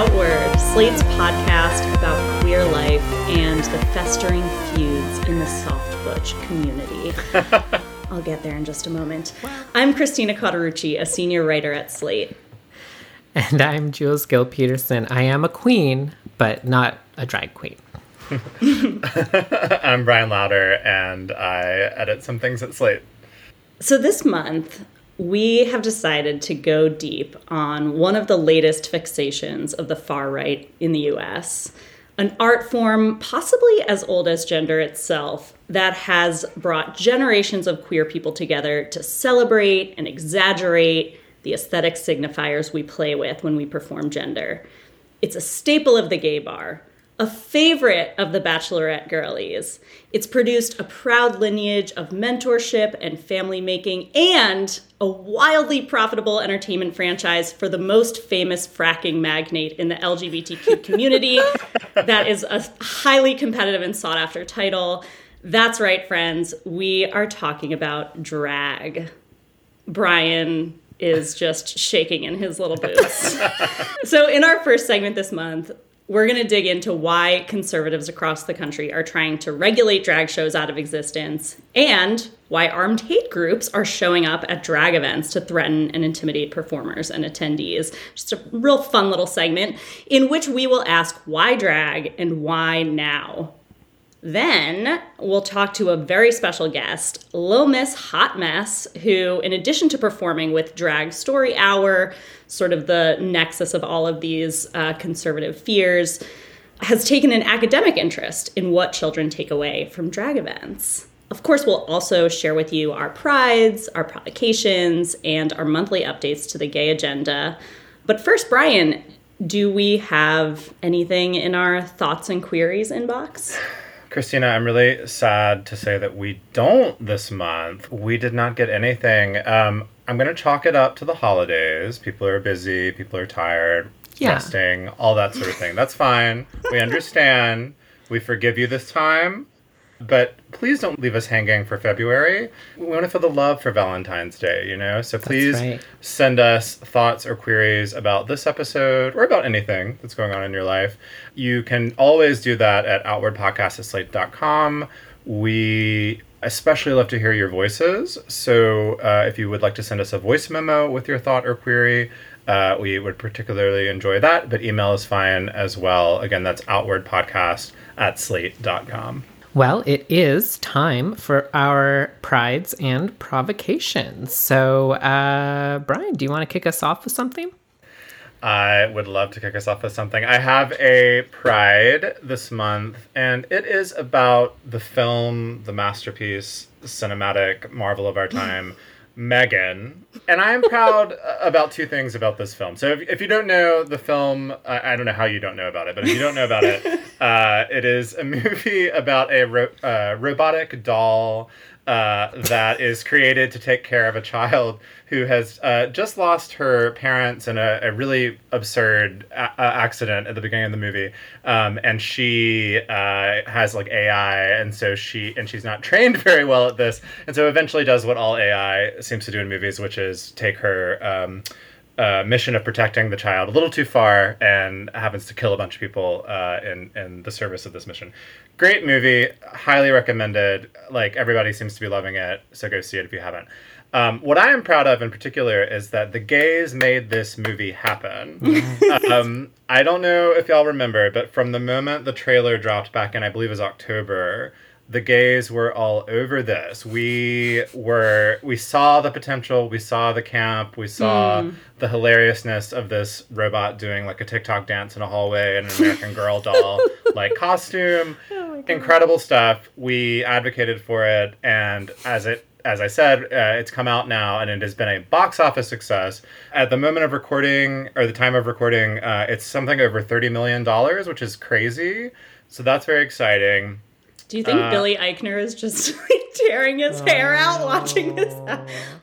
Outward, Slate's podcast about queer life and the festering feuds in the soft butch community. I'll get there in just a moment. I'm Christina Cauterucci, a senior writer at Slate. And I'm Jules Gill Peterson. I am a queen, but not a drag queen. I'm Bryan Lowder, and I edit some things at Slate. So this month, we have decided to go deep on one of the latest fixations of the far right in the US, an art form possibly as old as gender itself that has brought generations of queer people together to celebrate and exaggerate the aesthetic signifiers we play with when we perform gender. It's a staple of the gay bar, a favorite of the Bachelorette girlies. It's produced a proud lineage of mentorship and family making, and a wildly profitable entertainment franchise for the most famous fracking magnate in the LGBTQ community. that is a highly competitive and sought after title. That's right, friends. We are talking about drag. Brian is just shaking in his little boots. so, in our first segment this month, we're going to dig into why conservatives across the country are trying to regulate drag shows out of existence and why armed hate groups are showing up at drag events to threaten and intimidate performers and attendees. Just a real fun little segment in which we will ask why drag and why now. Then we'll talk to a very special guest, Lil Miss Hot Mess, who, in addition to performing with Drag Story Hour, sort of the nexus of all of these uh, conservative fears, has taken an academic interest in what children take away from drag events. Of course, we'll also share with you our prides, our provocations, and our monthly updates to the gay agenda. But first, Brian, do we have anything in our thoughts and queries inbox? Christina, I'm really sad to say that we don't this month. We did not get anything. Um, I'm going to chalk it up to the holidays. People are busy, people are tired, yeah. resting, all that sort of thing. That's fine. We understand. We forgive you this time. But please don't leave us hanging for February. We want to feel the love for Valentine's Day, you know? So please right. send us thoughts or queries about this episode or about anything that's going on in your life. You can always do that at outwardpodcast We especially love to hear your voices. So uh, if you would like to send us a voice memo with your thought or query, uh, we would particularly enjoy that, but email is fine as well. Again, that's outwardpodcast at slate.com. Well, it is time for our prides and provocations. So, uh, Brian, do you want to kick us off with something? I would love to kick us off with something. I have a pride this month, and it is about the film, the masterpiece, the cinematic marvel of our time. Megan. And I'm proud about two things about this film. So, if, if you don't know the film, uh, I don't know how you don't know about it, but if you don't know about it, uh, it is a movie about a ro- uh, robotic doll uh, that is created to take care of a child who has uh, just lost her parents in a, a really absurd a- accident at the beginning of the movie, um, and she uh, has like AI, and so she and she's not trained very well at this, and so eventually does what all AI seems to do in movies, which is take her. Um, uh, mission of protecting the child a little too far and happens to kill a bunch of people uh, in in the service of this mission. Great movie, highly recommended. Like everybody seems to be loving it, so go see it if you haven't. Um, what I am proud of in particular is that the gays made this movie happen. um, I don't know if y'all remember, but from the moment the trailer dropped back in, I believe it was October, the gays were all over this. We were, we saw the potential, we saw the camp, we saw mm. the hilariousness of this robot doing like a TikTok dance in a hallway in an American Girl doll like costume. Oh Incredible stuff. We advocated for it, and as it as I said, uh, it's come out now and it has been a box office success. At the moment of recording, or the time of recording, uh, it's something over $30 million, which is crazy. So that's very exciting. Do you think uh, Billy Eichner is just like tearing his hair out watching this?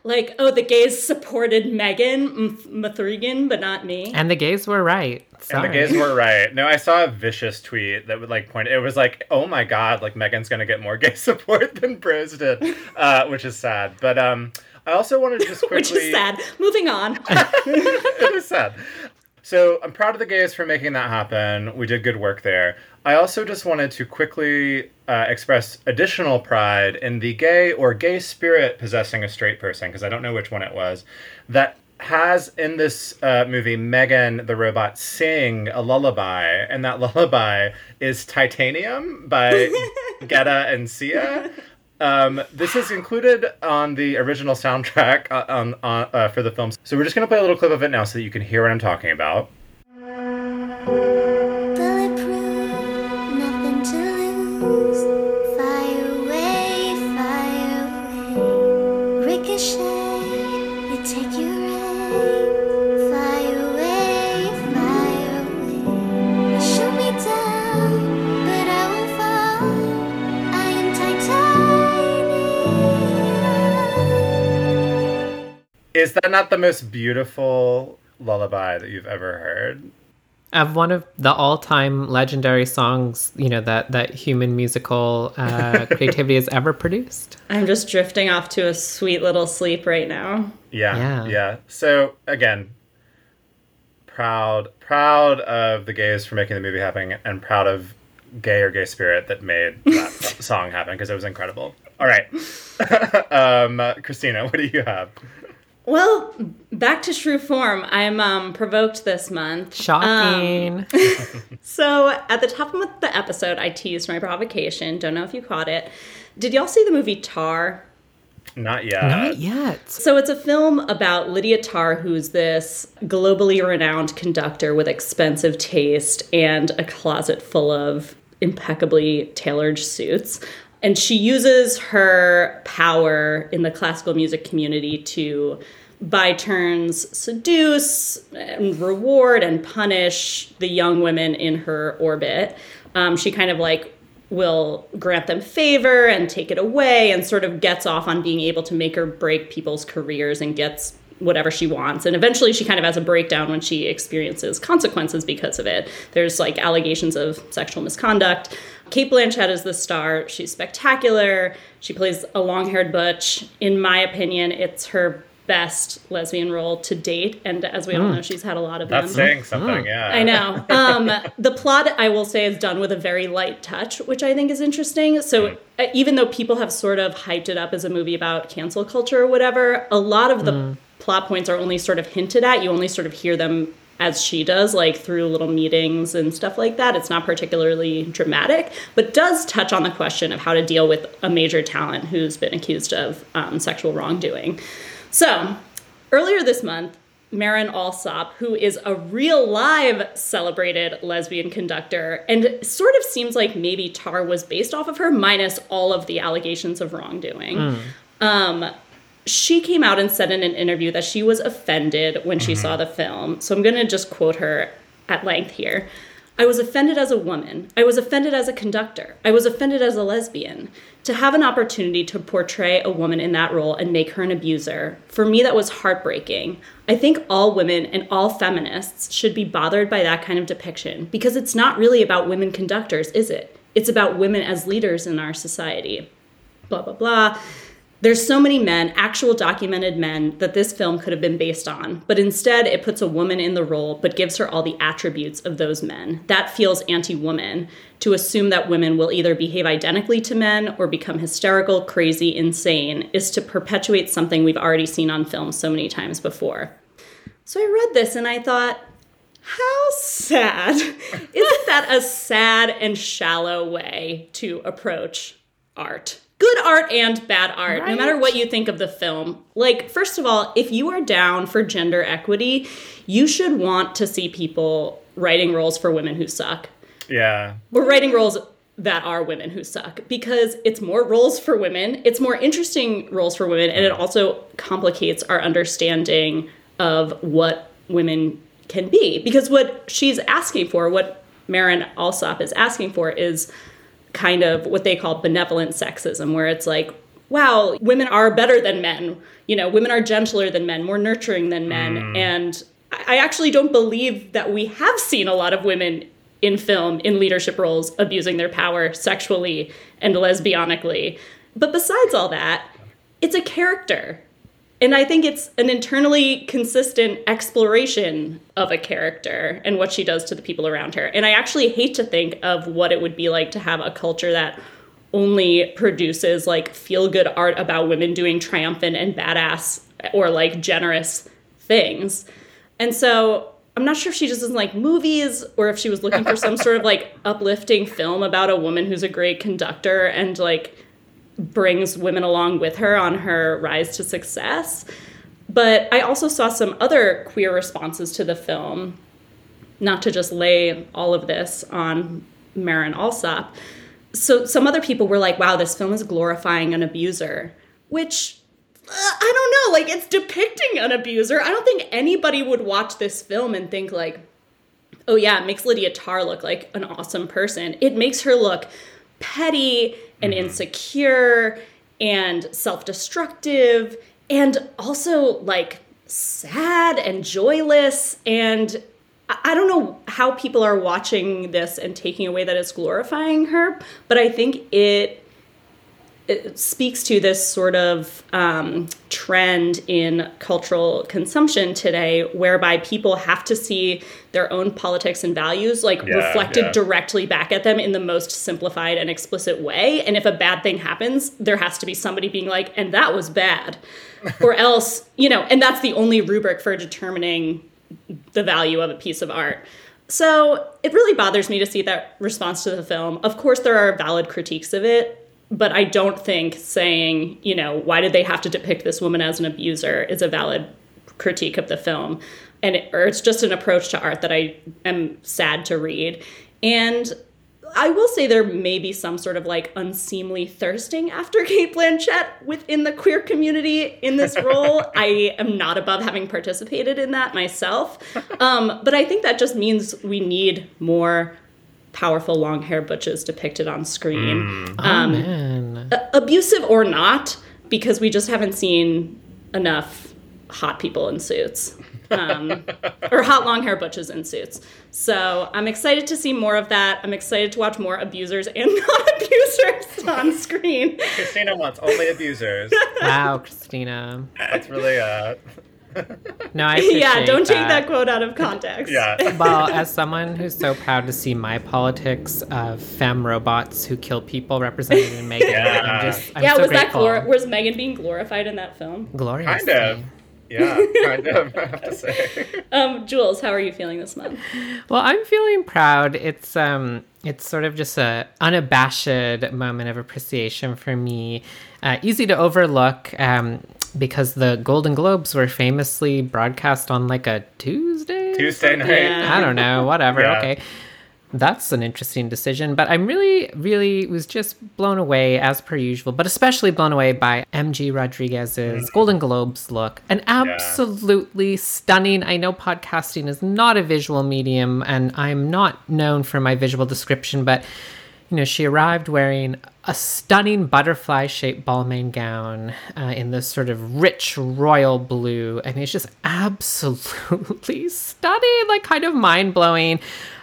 Like, oh, the gays supported Megan Mathrigan, but not me. And the gays were right. Sorry. And the gays were right. No, I saw a vicious tweet that would like point. It was like, oh my god, like Megan's gonna get more gay support than Bros did, uh, which is sad. But um, I also wanted to just quickly. which is sad. Moving on. it is sad. So I'm proud of the gays for making that happen. We did good work there. I also just wanted to quickly uh, express additional pride in the gay or gay spirit possessing a straight person, because I don't know which one it was, that has in this uh, movie Megan the robot sing a lullaby, and that lullaby is Titanium by Guetta and Sia. Um, this is included on the original soundtrack uh, on, on uh, for the film. So we're just gonna play a little clip of it now so that you can hear what I'm talking about. Is that not the most beautiful lullaby that you've ever heard? Of one of the all-time legendary songs, you know that that human musical uh, creativity has ever produced. I'm just drifting off to a sweet little sleep right now. Yeah, Yeah. yeah. So again, proud, proud of the gays for making the movie happen, and proud of gay or gay spirit that made that song happen because it was incredible. All right, um, Christina, what do you have? Well, back to true form. I'm um, provoked this month. Shocking. So, at the top of the episode, I teased my provocation. Don't know if you caught it. Did y'all see the movie Tar? Not yet. Not yet. So it's a film about Lydia Tar, who's this globally renowned conductor with expensive taste and a closet full of impeccably tailored suits. And she uses her power in the classical music community to, by turns, seduce and reward and punish the young women in her orbit. Um, she kind of like will grant them favor and take it away and sort of gets off on being able to make or break people's careers and gets whatever she wants. And eventually she kind of has a breakdown when she experiences consequences because of it. There's like allegations of sexual misconduct. Cate Blanchett is the star. She's spectacular. She plays a long haired butch. In my opinion, it's her best lesbian role to date. And as we all know, she's had a lot of That's them. saying something. Yeah, I know. Um, the plot, I will say, is done with a very light touch, which I think is interesting. So, uh, even though people have sort of hyped it up as a movie about cancel culture or whatever, a lot of the plot points are only sort of hinted at. You only sort of hear them as she does, like through little meetings and stuff like that. It's not particularly dramatic, but does touch on the question of how to deal with a major talent who's been accused of um, sexual wrongdoing. So, earlier this month, Marin Alsop, who is a real live celebrated lesbian conductor, and sort of seems like maybe Tar was based off of her, minus all of the allegations of wrongdoing. Um, she came out and said in an interview that she was offended when she saw mm-hmm. the film. So I'm going to just quote her at length here. I was offended as a woman. I was offended as a conductor. I was offended as a lesbian. To have an opportunity to portray a woman in that role and make her an abuser, for me, that was heartbreaking. I think all women and all feminists should be bothered by that kind of depiction because it's not really about women conductors, is it? It's about women as leaders in our society. Blah, blah, blah. There's so many men, actual documented men, that this film could have been based on, but instead it puts a woman in the role but gives her all the attributes of those men. That feels anti woman to assume that women will either behave identically to men or become hysterical, crazy, insane is to perpetuate something we've already seen on film so many times before. So I read this and I thought, how sad. Isn't that a sad and shallow way to approach art? Good art and bad art, no matter what you think of the film. Like, first of all, if you are down for gender equity, you should want to see people writing roles for women who suck Yeah. we're writing roles that are women who suck because it's more roles for women it's more interesting roles for women and it also complicates our understanding of what women can be because what she's asking for what Marin Alsop is asking for is kind of what they call benevolent sexism where it's like wow women are better than men you know women are gentler than men more nurturing than men mm. and I I actually don't believe that we have seen a lot of women in film in leadership roles abusing their power sexually and lesbianically. But besides all that, it's a character. And I think it's an internally consistent exploration of a character and what she does to the people around her. And I actually hate to think of what it would be like to have a culture that only produces like feel good art about women doing triumphant and badass or like generous things. And so I'm not sure if she just doesn't like movies or if she was looking for some sort of like uplifting film about a woman who's a great conductor and like brings women along with her on her rise to success. But I also saw some other queer responses to the film, not to just lay all of this on Marin Alsop. So some other people were like, wow, this film is glorifying an abuser, which uh, I don't know, like it's depicting an abuser. I don't think anybody would watch this film and think like, oh yeah, it makes Lydia Tar look like an awesome person. It makes her look petty and mm-hmm. insecure and self-destructive and also like sad and joyless. And I I don't know how people are watching this and taking away that it's glorifying her, but I think it it speaks to this sort of um, trend in cultural consumption today whereby people have to see their own politics and values like Yeah, reflected yeah. directly back at them in the most simplified and explicit way and if a bad thing happens there has to be somebody being like and that was bad or else you know and that's the only rubric for determining the value of a piece of art so it really bothers me to see that response to the film. Of course, there are valid critiques of it, but I don't think saying, you know, why did they have to depict this woman as an abuser is a valid critique of the film. And it, or it's just an approach to art that I am sad to read. And I will say there may be some sort of like unseemly thirsting after Cate Blanchett within the queer community in this role. I am not above having participated in that myself. Um, but I think that just means we need more powerful long hair butches depicted on screen. Um, Man. a- abusive or not, because we just haven't seen enough hot people in suits. Um, or hot long hair butches in suits. So I'm excited to see more of that. I'm excited to watch more abusers and non abusers on screen. Christina wants only abusers. Wow, Christina. That's really uh No, I yeah, don't take that quote out of context. yeah. well, as someone who's so proud to see my politics of femme robots who kill people represented in Megan, Yeah. I'm just I'm yeah, so was that grateful. glor- was Megan being glorified in that film? glorious? Kind of. Yeah, kind of, I have to say. Um, Jules, how are you feeling this month? Well, I'm feeling proud. It's um, it's sort of just a unabashed moment of appreciation for me. Uh, easy to overlook um, because the Golden Globes were famously broadcast on like a Tuesday. Tuesday night. Yeah. I don't know, whatever. Yeah. Okay. That's an interesting decision, but I'm really, really was just blown away as per usual, but especially blown away by MJ Rodriguez's mm-hmm. Golden Globes look. An absolutely stunning. I know podcasting is not a visual medium, and I'm not known for my visual description, but you know, she arrived wearing a stunning butterfly shaped Balmain gown uh, in this sort of rich royal blue. I mean, it's just absolutely stunning, like kind of mind blowing.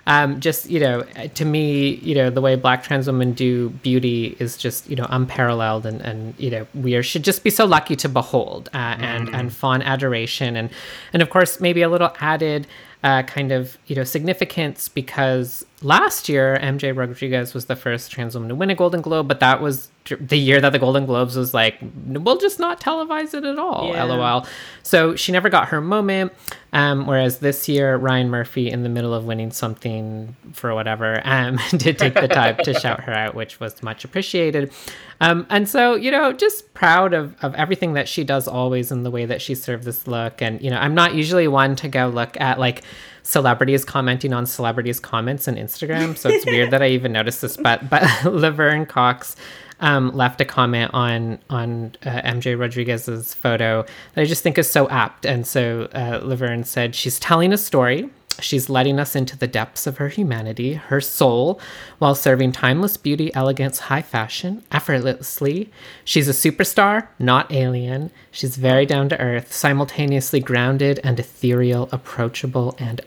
Um, just, you know, to me, you know, the way black trans women do beauty is just, you know, unparalleled. And, and you know, we are, should just be so lucky to behold uh, and, and fond adoration. And, and of course, maybe a little added uh, kind of you know significance because last year MJ Rodriguez was the first trans woman to win a Golden Globe, but that was the year that the Golden Globes was like, we'll just not televise it at all. Yeah. LOL. So she never got her moment. Um, whereas this year, Ryan Murphy, in the middle of winning something for whatever, um, did take the time to shout her out, which was much appreciated. Um, and so, you know, just proud of, of everything that she does always in the way that she served this look. And, you know, I'm not usually one to go look at like celebrities commenting on celebrities' comments on Instagram. So it's weird that I even noticed this. But, but Laverne Cox um, left a comment on on uh, MJ Rodriguez's photo that I just think is so apt. And so uh, Laverne said, She's telling a story. She's letting us into the depths of her humanity, her soul, while serving timeless beauty, elegance, high fashion, effortlessly. She's a superstar, not alien. She's very down to earth, simultaneously grounded and ethereal, approachable and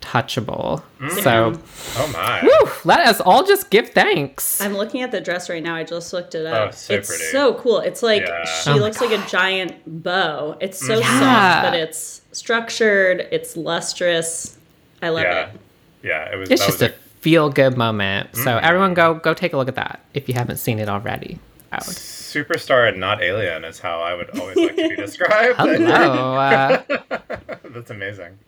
touchable. Mm. So, Oh my. whew, let us all just give thanks. I'm looking at the dress right now. I just looked it oh, up. Oh, so it's pretty. so cool. It's like Yeah. she Oh my looks like a giant bow. It's so Yeah. soft, but it's structured. It's lustrous. I love Yeah. it. Yeah, it was It's just was a feel good moment. So Mm. everyone go go take a look at that if you haven't seen it already. I superstar and not alien is how I would always like to be described. Hello. Uh, That's amazing.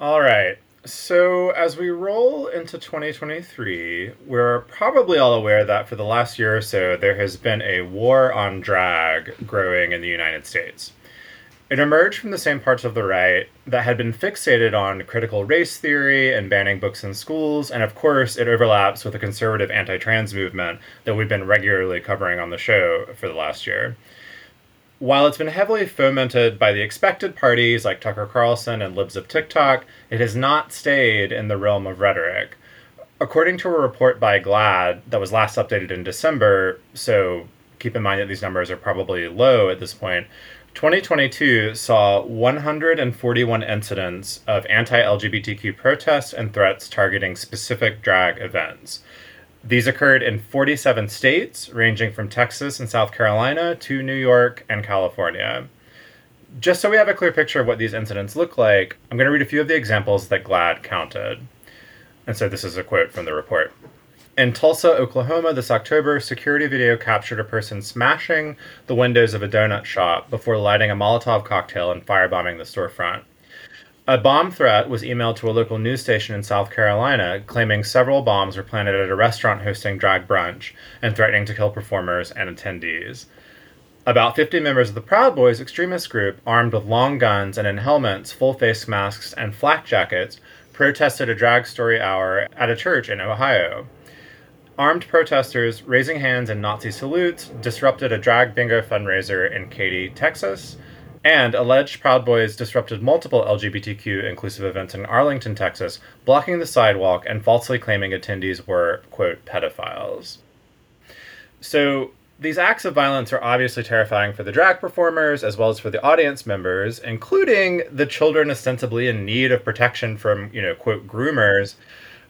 All right. So, as we roll into 2023, we're probably all aware that for the last year or so, there has been a war on drag growing in the United States. It emerged from the same parts of the right that had been fixated on critical race theory and banning books in schools, and of course, it overlaps with the conservative anti trans movement that we've been regularly covering on the show for the last year. While it's been heavily fomented by the expected parties like Tucker Carlson and Libs of TikTok, it has not stayed in the realm of rhetoric. According to a report by GLAAD that was last updated in December, so keep in mind that these numbers are probably low at this point, 2022 saw 141 incidents of anti LGBTQ protests and threats targeting specific drag events. These occurred in 47 states, ranging from Texas and South Carolina to New York and California. Just so we have a clear picture of what these incidents look like, I'm going to read a few of the examples that GLAAD counted. And so this is a quote from the report. In Tulsa, Oklahoma, this October, security video captured a person smashing the windows of a donut shop before lighting a Molotov cocktail and firebombing the storefront. A bomb threat was emailed to a local news station in South Carolina, claiming several bombs were planted at a restaurant hosting drag brunch and threatening to kill performers and attendees. About 50 members of the Proud Boys extremist group, armed with long guns and in helmets, full face masks, and flak jackets, protested a drag story hour at a church in Ohio. Armed protesters raising hands in Nazi salutes disrupted a drag bingo fundraiser in Katy, Texas, and alleged Proud Boys disrupted multiple LGBTQ inclusive events in Arlington, Texas, blocking the sidewalk and falsely claiming attendees were, quote, pedophiles. So these acts of violence are obviously terrifying for the drag performers as well as for the audience members, including the children ostensibly in need of protection from, you know, quote, groomers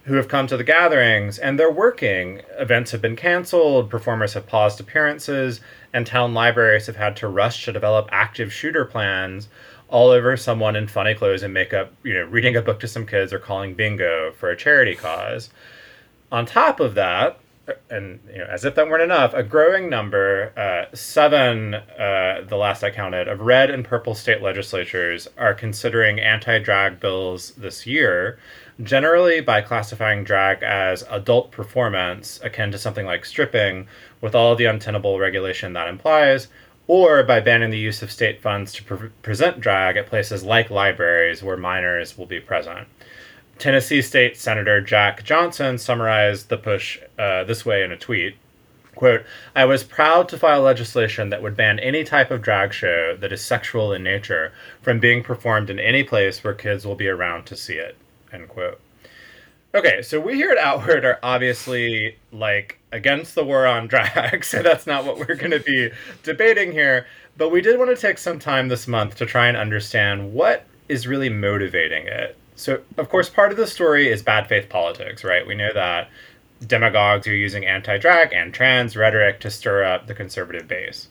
who have come to the gatherings and they're working. Events have been canceled, performers have paused appearances, and town libraries have had to rush to develop active shooter plans all over someone in funny clothes and makeup, you know, reading a book to some kids or calling bingo for a charity cause. On top of that, and you know, as if that weren't enough, a growing number, uh, seven, uh, the last I counted, of red and purple state legislatures are considering anti-drag bills this year, generally by classifying drag as adult performance, akin to something like stripping, with all the untenable regulation that implies, or by banning the use of state funds to pre- present drag at places like libraries where minors will be present. Tennessee State Senator Jack Johnson summarized the push uh, this way in a tweet. Quote, I was proud to file legislation that would ban any type of drag show that is sexual in nature from being performed in any place where kids will be around to see it. End quote. Okay, so we here at Outward are obviously like against the war on drag, so that's not what we're going to be debating here. But we did want to take some time this month to try and understand what is really motivating it. So, of course, part of the story is bad faith politics, right? We know that demagogues are using anti drag and trans rhetoric to stir up the conservative base.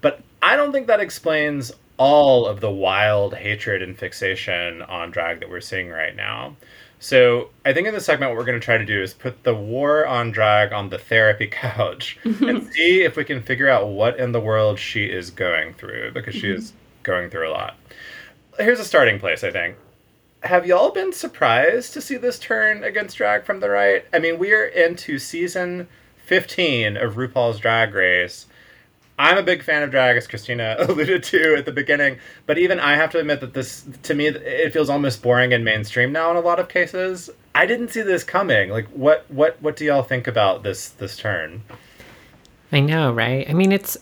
But I don't think that explains all of the wild hatred and fixation on drag that we're seeing right now. So I think in this segment, what we're going to try to do is put the war on drag on the therapy couch and see if we can figure out what in the world she is going through because she is mm-hmm. going through a lot. Here's a starting place, I think. Have y'all been surprised to see this turn against drag from the right? I mean, we're into season 15 of RuPaul's Drag Race. I'm a big fan of drag, as Christina alluded to at the beginning, but even I have to admit that this, to me, it feels almost boring and mainstream now in a lot of cases. I didn't see this coming. Like, what, what, what do y'all think about this, this turn? I know, right? I mean, it's.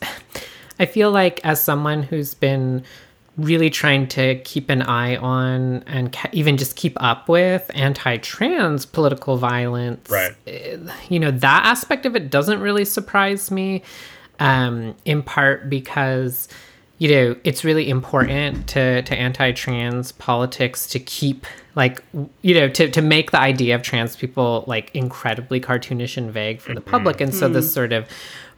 I feel like as someone who's been really trying to keep an eye on and ca- even just keep up with anti-trans political violence, Right. eh, You know, that aspect of it doesn't really surprise me. Um, in part because, you know, it's really important to to anti-trans politics to keep like you know to to make the idea of trans people like incredibly cartoonish and vague for the mm-hmm. public, and so this mm. sort of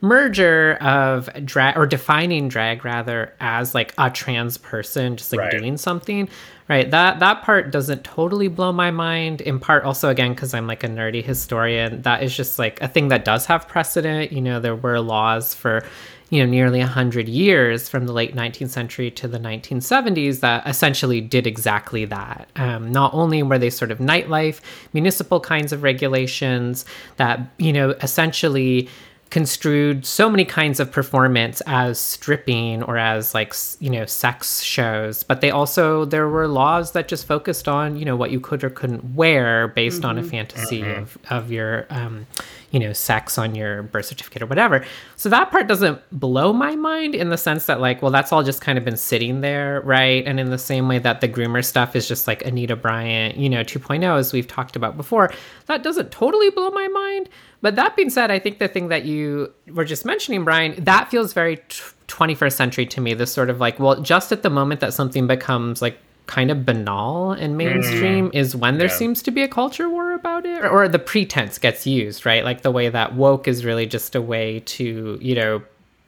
merger of drag or defining drag rather as like a trans person just like Right. doing something right? That that part doesn't totally blow my mind in part also again because i'm like a nerdy historian. That is just like a thing that does have precedent. You know there were laws for you know nearly 100 years from the late 19th century to the 1970s that essentially did exactly that. Um, not only were they sort of nightlife municipal kinds of regulations that you know essentially construed so many kinds of performance as stripping or as like you know sex shows but they also there were laws that just focused on you know what you could or couldn't wear based on a fantasy of, of your um, you know sex on your birth certificate or whatever. So that part doesn't blow my mind in the sense that like well that's all just kind of been sitting there right? And in the same way that the groomer stuff is just like anita bryant you know 2.0 as we've talked about before that doesn't totally blow my mind. But that being said, I think the thing that you were just mentioning, Brian, that feels very t- 21st century to me. This sort of like, well, just at the moment that something becomes like kind of banal and mainstream is when there Yeah. seems to be a culture war about it, or, or the pretense gets used, right? Like the way that woke is really just a way to, you know,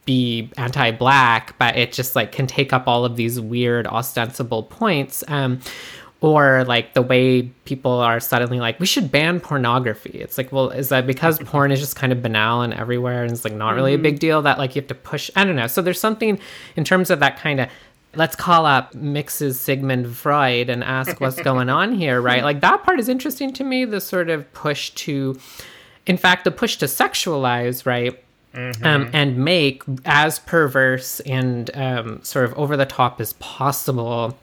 be anti-black, but it just like can take up all of these weird ostensible points. Um, or like the way people are suddenly like we should ban pornography it's like well is that because porn is just kind of banal and everywhere and it's like not really a big deal that like you have to push i don't know so there's something in terms of that kind of let's call up mixes sigmund freud and ask what's going on here right? Like that part is interesting to me the sort of push to in fact the push to sexualize right? Um, and make as perverse and um, sort of over the top as possible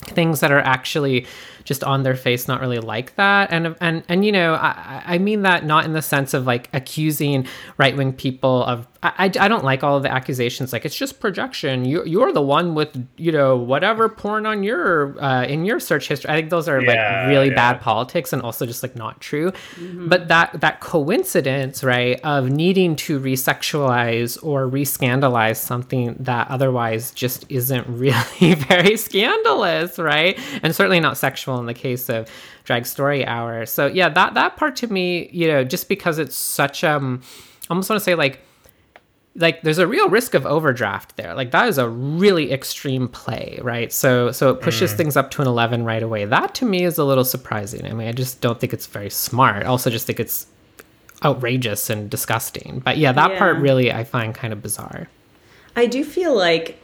things that are actually just on their face not really like that. And and and you know i i mean that not in the sense of like accusing right-wing people of I, I I don't like all of the accusations. Like it's just projection. You you're the one with you know whatever porn on your uh, in your search history. I think those are Yeah, like really yeah. bad politics and also just like not true. But that that coincidence right of needing to re-sexualize or re-scandalize something that otherwise just isn't really very scandalous right? And certainly not sexual in the case of drag story hour. So yeah that that part to me you know just because it's such um I almost want to say like like there's a real risk of overdraft there. Like that is a really extreme play right? So so it pushes things up to an 11 right away. That to me is a little surprising. I mean i just don't think it's very smart. I also just think it's outrageous and disgusting. But yeah that part really i find kind of bizarre. I do feel like,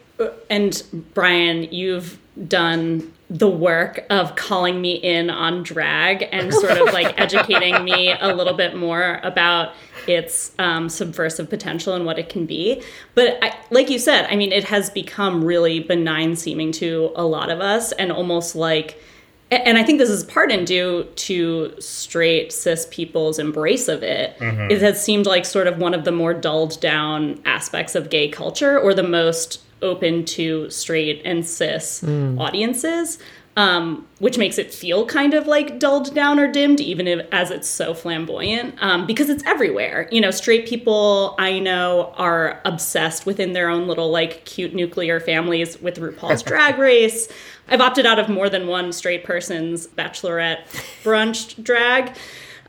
and Brian, you've done the work of calling me in on drag and sort of like educating me a little bit more about its um, subversive potential and what it can be. But I, like you said, I mean, it has become really benign seeming to a lot of us and almost like and I think this is part and due to straight cis people's embrace of it. It has seemed like sort of one of the more dulled down aspects of gay culture or the most open to straight and cis audiences. Um, which makes it feel kind of like dulled down or dimmed, even if, as it's so flamboyant, um, because it's everywhere. You know, straight people I know are obsessed within their own little like cute nuclear families with RuPaul's Drag Race. I've opted out of more than one straight person's bachelorette brunch drag.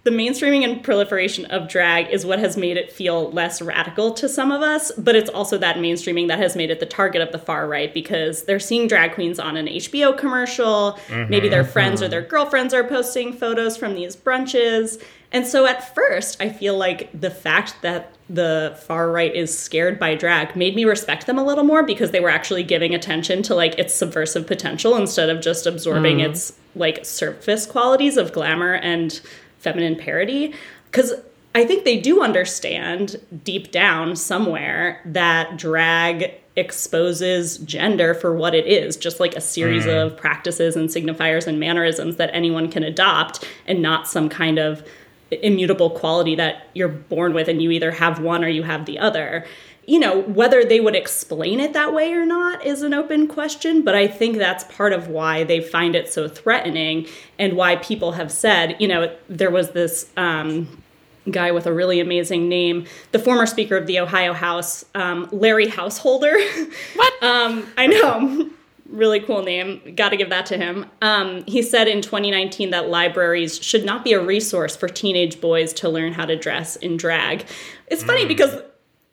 The mainstreaming and proliferation of drag is what has made it feel less radical to some of us, but it's also that mainstreaming that has made it the target of the far right because they're seeing drag queens on an HBO commercial. Maybe their friends or their girlfriends are posting photos from these brunches. And so at first, I feel like the fact that the far right is scared by drag made me respect them a little more because they were actually giving attention to like its subversive potential instead of just absorbing mm. its like surface qualities of glamour and feminine parody because I think they do understand deep down somewhere that drag exposes gender for what it is, just like a series mm. of practices and signifiers and mannerisms that anyone can adopt and not some kind of immutable quality that you're born with and you either have one or you have the other. You know, whether they would explain it that way or not is an open question, but I think that's part of why they find it so threatening and why people have said, you know, there was this um, guy with a really amazing name, the former Speaker of the Ohio House, um, Larry Householder. What? um, I know. Really cool name. Got to give that to him. Um, he said in 2019 that libraries should not be a resource for teenage boys to learn how to dress in drag. It's funny Hmm. because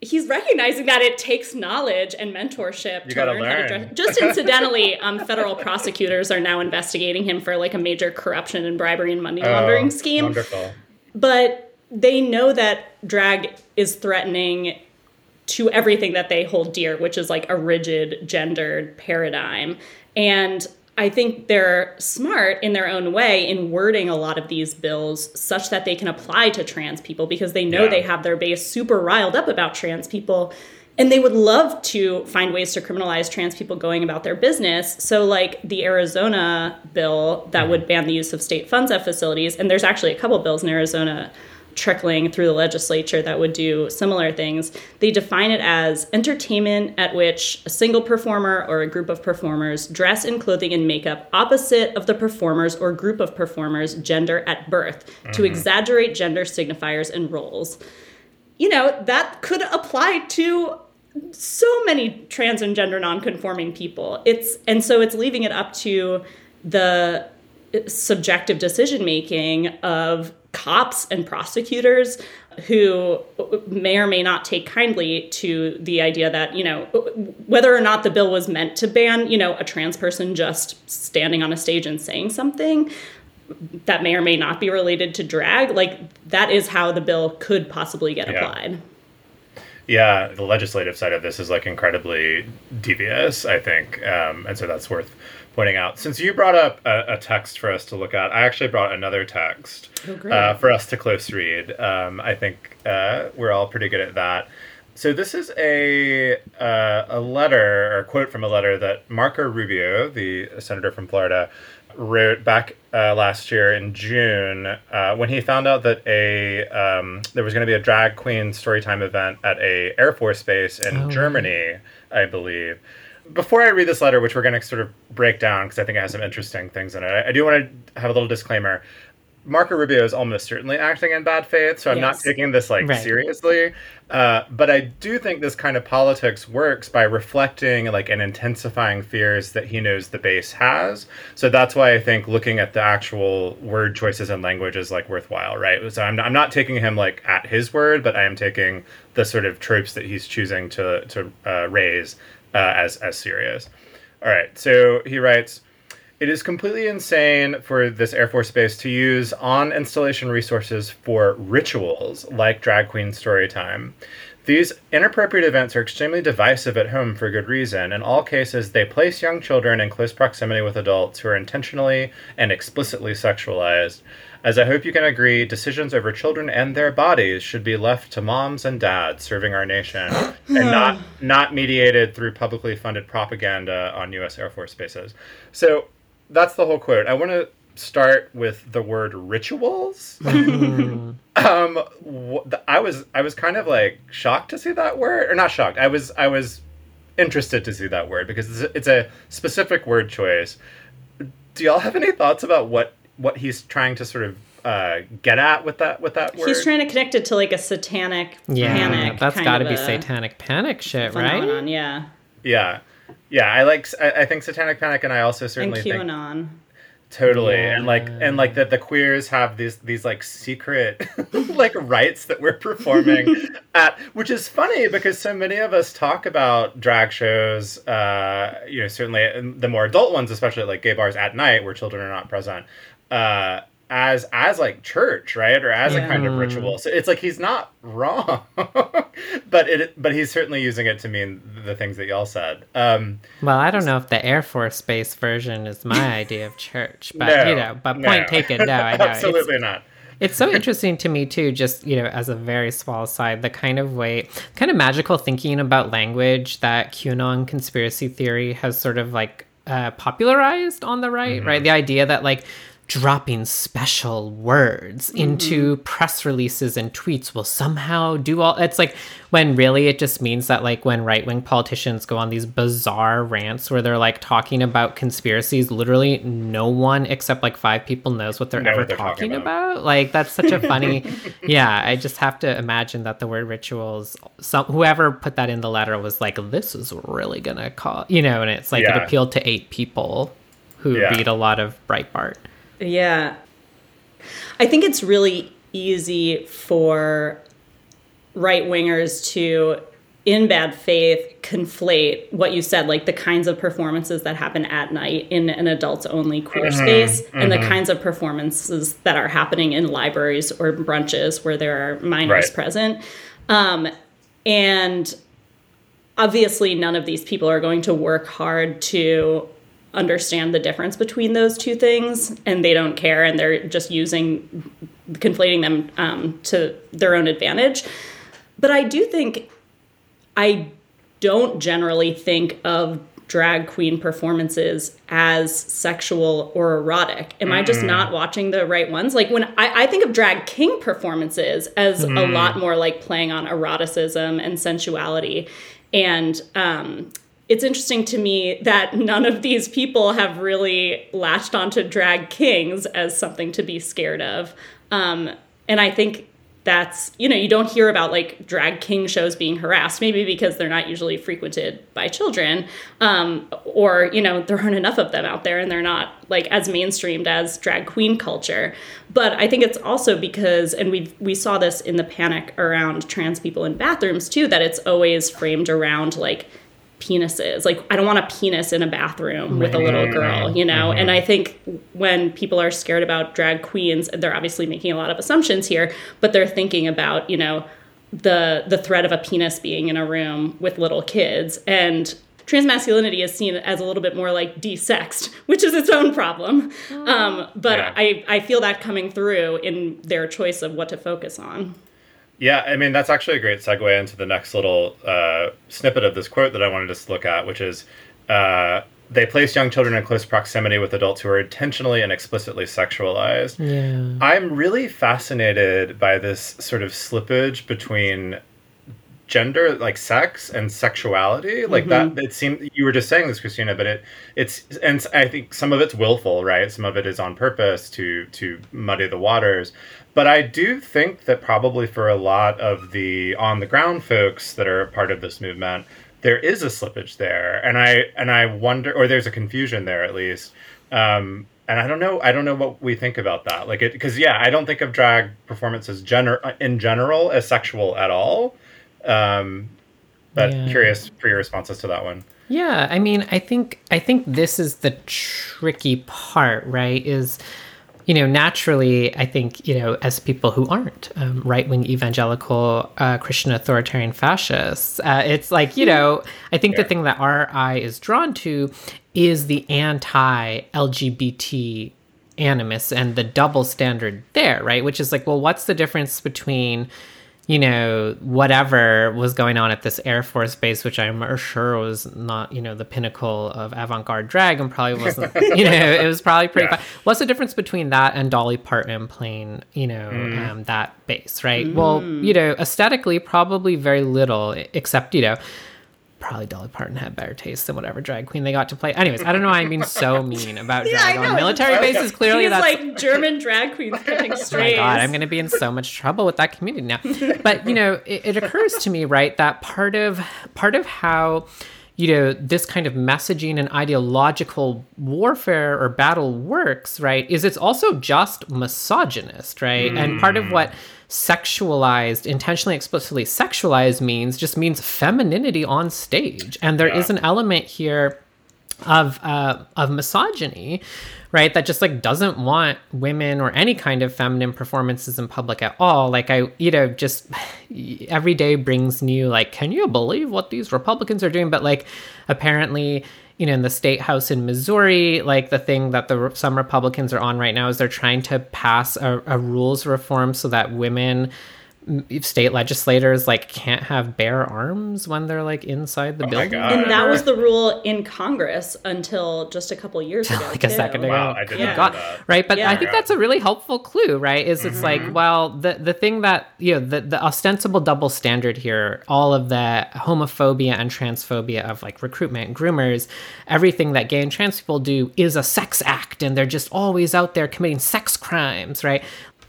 he's recognizing that it takes knowledge and mentorship to gotta learn, how to dress. Just incidentally, um, federal prosecutors are now investigating him for like a major corruption and bribery and money laundering Oh, scheme Wonderful. but they know that drag is threatening to everything that they hold dear, which is like a rigid gendered paradigm. And I think they're smart in their own way in wording a lot of these bills such that they can apply to trans people because they know Yeah. they have their base super riled up about trans people. And they would love to find ways to criminalize trans people going about their business. So, like the Arizona bill that mm-hmm. would ban the use of state funds at facilities, and there's actually a couple bills in Arizona trickling through the legislature that would do similar things. They define it as entertainment at which a single performer or a group of performers dress in clothing and makeup opposite of the performers or group of performers' gender at birth to mm-hmm. exaggerate gender signifiers and roles. You know, that could apply to so many trans and gender nonconforming people. It's and so it's leaving it up to the subjective decision making of cops and prosecutors who may or may not take kindly to the idea that you know whether or not the bill was meant to ban you know a trans person just standing on a stage and saying something that may or may not be related to drag like that is how the bill could possibly get Yeah. applied Yeah, the legislative side of this is like incredibly devious, I think, um, and so that's worth pointing out. Since you brought up a, a text for us to look at, I actually brought another text Oh, uh, for us to close read. Um, I think uh, we're all pretty good at that. So this is a uh, a letter or a quote from a letter that Marco Rubio, the senator from Florida, wrote back uh, last year in June uh, when he found out that a um, there was going to be a drag queen storytime event at a Air Force base in Oh. Germany, I believe. Before I read this letter, which we're going to sort of break down because I think it has some interesting things in it, I, I do want to have a little disclaimer. Marco Rubio is almost certainly acting in bad faith, so I'm not taking this like Right. seriously. Uh, but I do think this kind of politics works by reflecting like and intensifying fears that he knows the base has. So that's why I think looking at the actual word choices and language is like worthwhile, right? So I'm, I'm not taking him like at his word, but I am taking the sort of tropes that he's choosing to to uh, raise uh, as as serious. All right, so he writes. It is completely insane for this Air Force base to use on installation resources for rituals like drag queen story time. These inappropriate events are extremely divisive at home for good reason. In all cases, they place young children in close proximity with adults who are intentionally and explicitly sexualized. As I hope you can agree, decisions over children and their bodies should be left to moms and dads serving our nation and not not mediated through publicly funded propaganda on US Air Force bases. So that's the whole quote. I want to start with the word rituals. um, wh- the- I was I was kind of like shocked to see that word, or not shocked. I was I was interested to see that word because it's a, it's a specific word choice. Do y'all have any thoughts about what what he's trying to sort of uh, get at with that with that word? He's trying to connect it to like a satanic Yeah, panic. that's kind got to be satanic panic shit, phenomenon, right? Yeah, yeah, yeah. I like I, I think Satanic Panic, and I also and certainly think QAnon. Totally. And like and like that the queers have these these like secret like rites that we're performing at which is funny because so many of us talk about drag shows uh you know certainly the more adult ones especially like gay bars at night where children are not present uh as as like church right or as a kind of ritual so it's like he's not wrong but it but he's certainly using it to mean the things that y'all said um Well, I don't know if the Air Force Base version is my idea of church, but no, you know, but no. point taken. No, I know. It's- absolutely not It's so interesting to me too, just you know, as a very small side, the kind of way, kind of magical thinking about language that QAnon conspiracy theory has sort of like uh, popularized on the right, right? The idea that like dropping special words mm-hmm. into press releases and tweets will somehow do all it's like when really it just means that like when right-wing politicians go on these bizarre rants where they're like talking about conspiracies literally no one except like five people knows what they're know ever what they're talking, talking about. about. like that's such a funny yeah i just have to imagine that the word rituals some whoever put that in the letter was like this is really gonna call you know and it's like yeah. it appealed to eight people who yeah. read a lot of breitbart yeah. I think it's really easy for right wingers to, in bad faith, conflate what you said, like the kinds of performances that happen at night in an adults only queer mm-hmm, space, mm-hmm. and the mm-hmm. kinds of performances that are happening in libraries or brunches where there are minors right. present. Um, and obviously, none of these people are going to work hard to understand the difference between those two things and they don't care and they're just using conflating them um, to their own advantage but i do think i don't generally think of drag queen performances as sexual or erotic am mm. i just not watching the right ones like when i, I think of drag king performances as mm. a lot more like playing on eroticism and sensuality and um, it's interesting to me that none of these people have really latched onto drag kings as something to be scared of. Um, and I think that's, you know, you don't hear about like drag king shows being harassed, maybe because they're not usually frequented by children, um, or, you know, there aren't enough of them out there and they're not like as mainstreamed as drag queen culture. But I think it's also because, and we we saw this in the panic around trans people in bathrooms too, that it's always framed around like, penises. Like I don't want a penis in a bathroom with a little girl, you know? Mm-hmm. And I think when people are scared about drag queens, they're obviously making a lot of assumptions here, but they're thinking about, you know, the the threat of a penis being in a room with little kids and transmasculinity is seen as a little bit more like desexed, which is its own problem. Oh. Um, but yeah. I, I feel that coming through in their choice of what to focus on. Yeah, I mean that's actually a great segue into the next little uh, snippet of this quote that I wanted to look at, which is uh, they place young children in close proximity with adults who are intentionally and explicitly sexualized. Yeah. I'm really fascinated by this sort of slippage between gender like sex and sexuality like mm-hmm. that it seemed you were just saying this christina but it it's and i think some of it's willful right some of it is on purpose to to muddy the waters but I do think that probably for a lot of the on the ground folks that are part of this movement, there is a slippage there, and I and I wonder, or there's a confusion there at least. Um, and I don't know, I don't know what we think about that. Like it, because yeah, I don't think of drag performances gener- in general as sexual at all. Um, but yeah. curious for your responses to that one. Yeah, I mean, I think I think this is the tricky part, right? Is you know, naturally, I think, you know, as people who aren't um, right wing evangelical uh, Christian authoritarian fascists, uh, it's like, you know, I think yeah. the thing that our eye is drawn to is the anti LGBT animus and the double standard there, right? Which is like, well, what's the difference between you know, whatever was going on at this Air Force base, which I'm sure was not, you know, the pinnacle of avant garde drag and probably wasn't, you know, it was probably pretty yeah. What's the difference between that and Dolly Parton playing, you know, mm. um, that bass, right? Mm. Well, you know, aesthetically, probably very little, except, you know, probably Dolly Parton had better taste than whatever drag queen they got to play. Anyways, I don't know why I'm being so mean about yeah, drag on military bases. Clearly, that's like German drag queens strays. oh my god, I'm going to be in so much trouble with that community now. But you know, it, it occurs to me, right, that part of part of how you know this kind of messaging and ideological warfare or battle works right is it's also just misogynist right mm. and part of what sexualized, intentionally, explicitly sexualized means just means femininity on stage. And there yeah. is an element here of uh, of misogyny, right? That just like doesn't want women or any kind of feminine performances in public at all. Like I, you know, just every day brings new like, can you believe what these Republicans are doing? But like, apparently, you know, in the state house in Missouri, like the thing that the some Republicans are on right now is they're trying to pass a, a rules reform so that women state legislators like can't have bare arms when they're like inside the Oh building. God. And that was the rule in Congress until just a couple years ago. like a too. second ago. Wow, I did Yeah. not God, know that. right? But Yeah. I think that's a really helpful clue, right? Is it's like, mm-hmm. well, the the thing that you know, the the ostensible double standard here, all of the homophobia and transphobia of like recruitment, groomers, everything that gay and trans people do is a sex act, and they're just always out there committing sex crimes, right?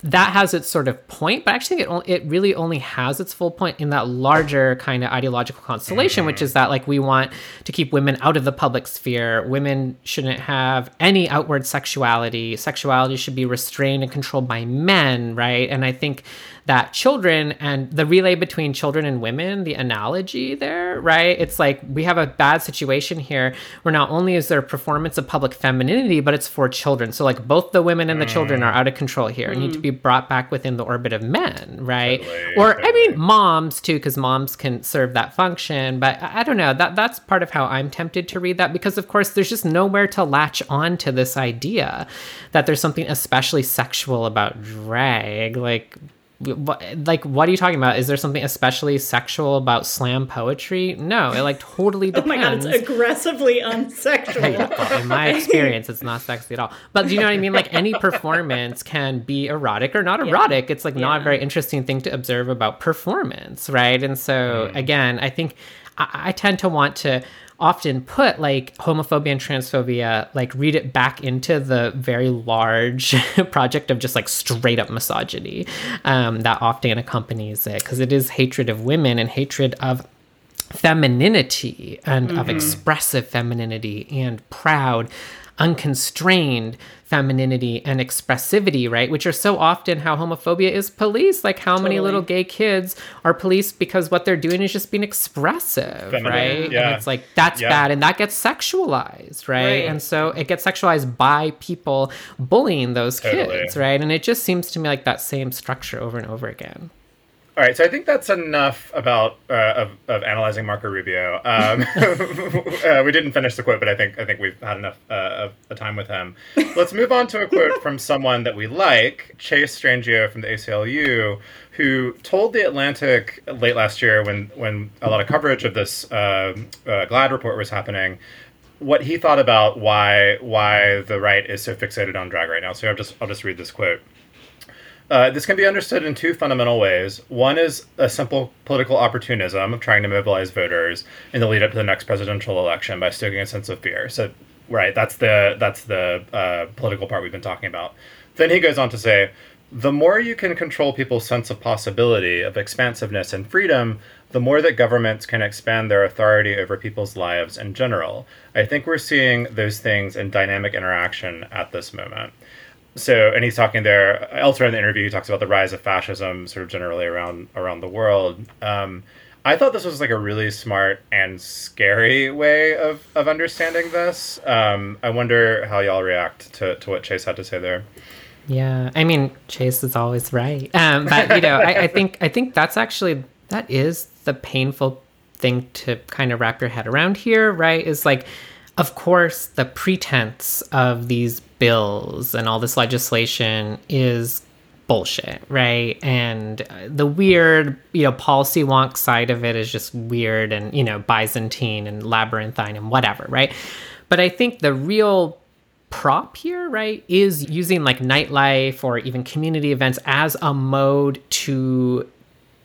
That has its sort of point, but I actually think it, only, it really only has its full point in that larger kind of ideological constellation, which is mm-hmm. that like we want to keep women out of the public sphere. Women shouldn't have any outward sexuality. Sexuality should be restrained and controlled by men, right? And I think that children and the relay between children and women, the analogy there, right? It's like we have a bad situation here where not only is there performance of public femininity, but it's for children. So like both the women and the children mm. are out of control here and need to be brought back within the orbit of men, right? Totally, or I mean moms too, because moms can serve that function. But I I don't know. That that's part of how I'm tempted to read that because of course there's just nowhere to latch on to this idea that there's something especially sexual about drag. Like what, like what are you talking about? Is there something especially sexual about slam poetry? No, it like totally depends Oh my god, it's aggressively unsexual. Well, in my experience, it's not sexy at all. But do you know what I mean? Like any performance can be erotic or not erotic. It's like not a very interesting thing to observe about performance, right? And so mm. again, I think I, I tend to want to often put like homophobia and transphobia like read it back into the very large project of just like straight up misogyny um, that often accompanies it. Because it is hatred of women and hatred of femininity and of expressive femininity and proud unconstrained femininity and expressivity right which are so often how homophobia is policed like how many little gay kids are policed because what they're doing is just being expressive Feminine, right yeah. and it's like that's Yeah. bad and that gets sexualized right? Right. and so it gets sexualized by people bullying those Totally. kids right and it just seems to me like that same structure over and over again All right, so I think that's enough about uh, of, of analyzing Marco Rubio. Um, uh, we didn't finish the quote, but I think I think we've had enough uh, of a time with him. Let's move on to a quote from someone that we like, Chase Strangio from the ACLU, who told the Atlantic late last year, when when a lot of coverage of this uh, uh, GLAAD report was happening, what he thought about why why the right is so fixated on drag right now. So I'll just I'll just read this quote. Uh, this can be understood in two fundamental ways. One is a simple political opportunism of trying to mobilize voters in the lead up to the next presidential election by stoking a sense of fear. So, right, that's the that's the uh, political part we've been talking about. Then he goes on to say, the more you can control people's sense of possibility, of expansiveness and freedom, the more that governments can expand their authority over people's lives in general. I think we're seeing those things in dynamic interaction at this moment so and he's talking there elsewhere in the interview he talks about the rise of fascism sort of generally around around the world. Um, i thought this was like a really smart and scary way of of understanding this. Um, i wonder how y'all react to, to what chase had to say there. Yeah, I mean Chase is always right, um, but you know, I, I think I think that's actually that is the painful thing to kind of wrap your head around here, right? Is like, of course, the pretense of these bills and all this legislation is bullshit, right? And the weird, you know, policy wonk side of it is just weird and you know Byzantine and labyrinthine and whatever, right? But I think the real prop here, right, is using like nightlife or even community events as a mode to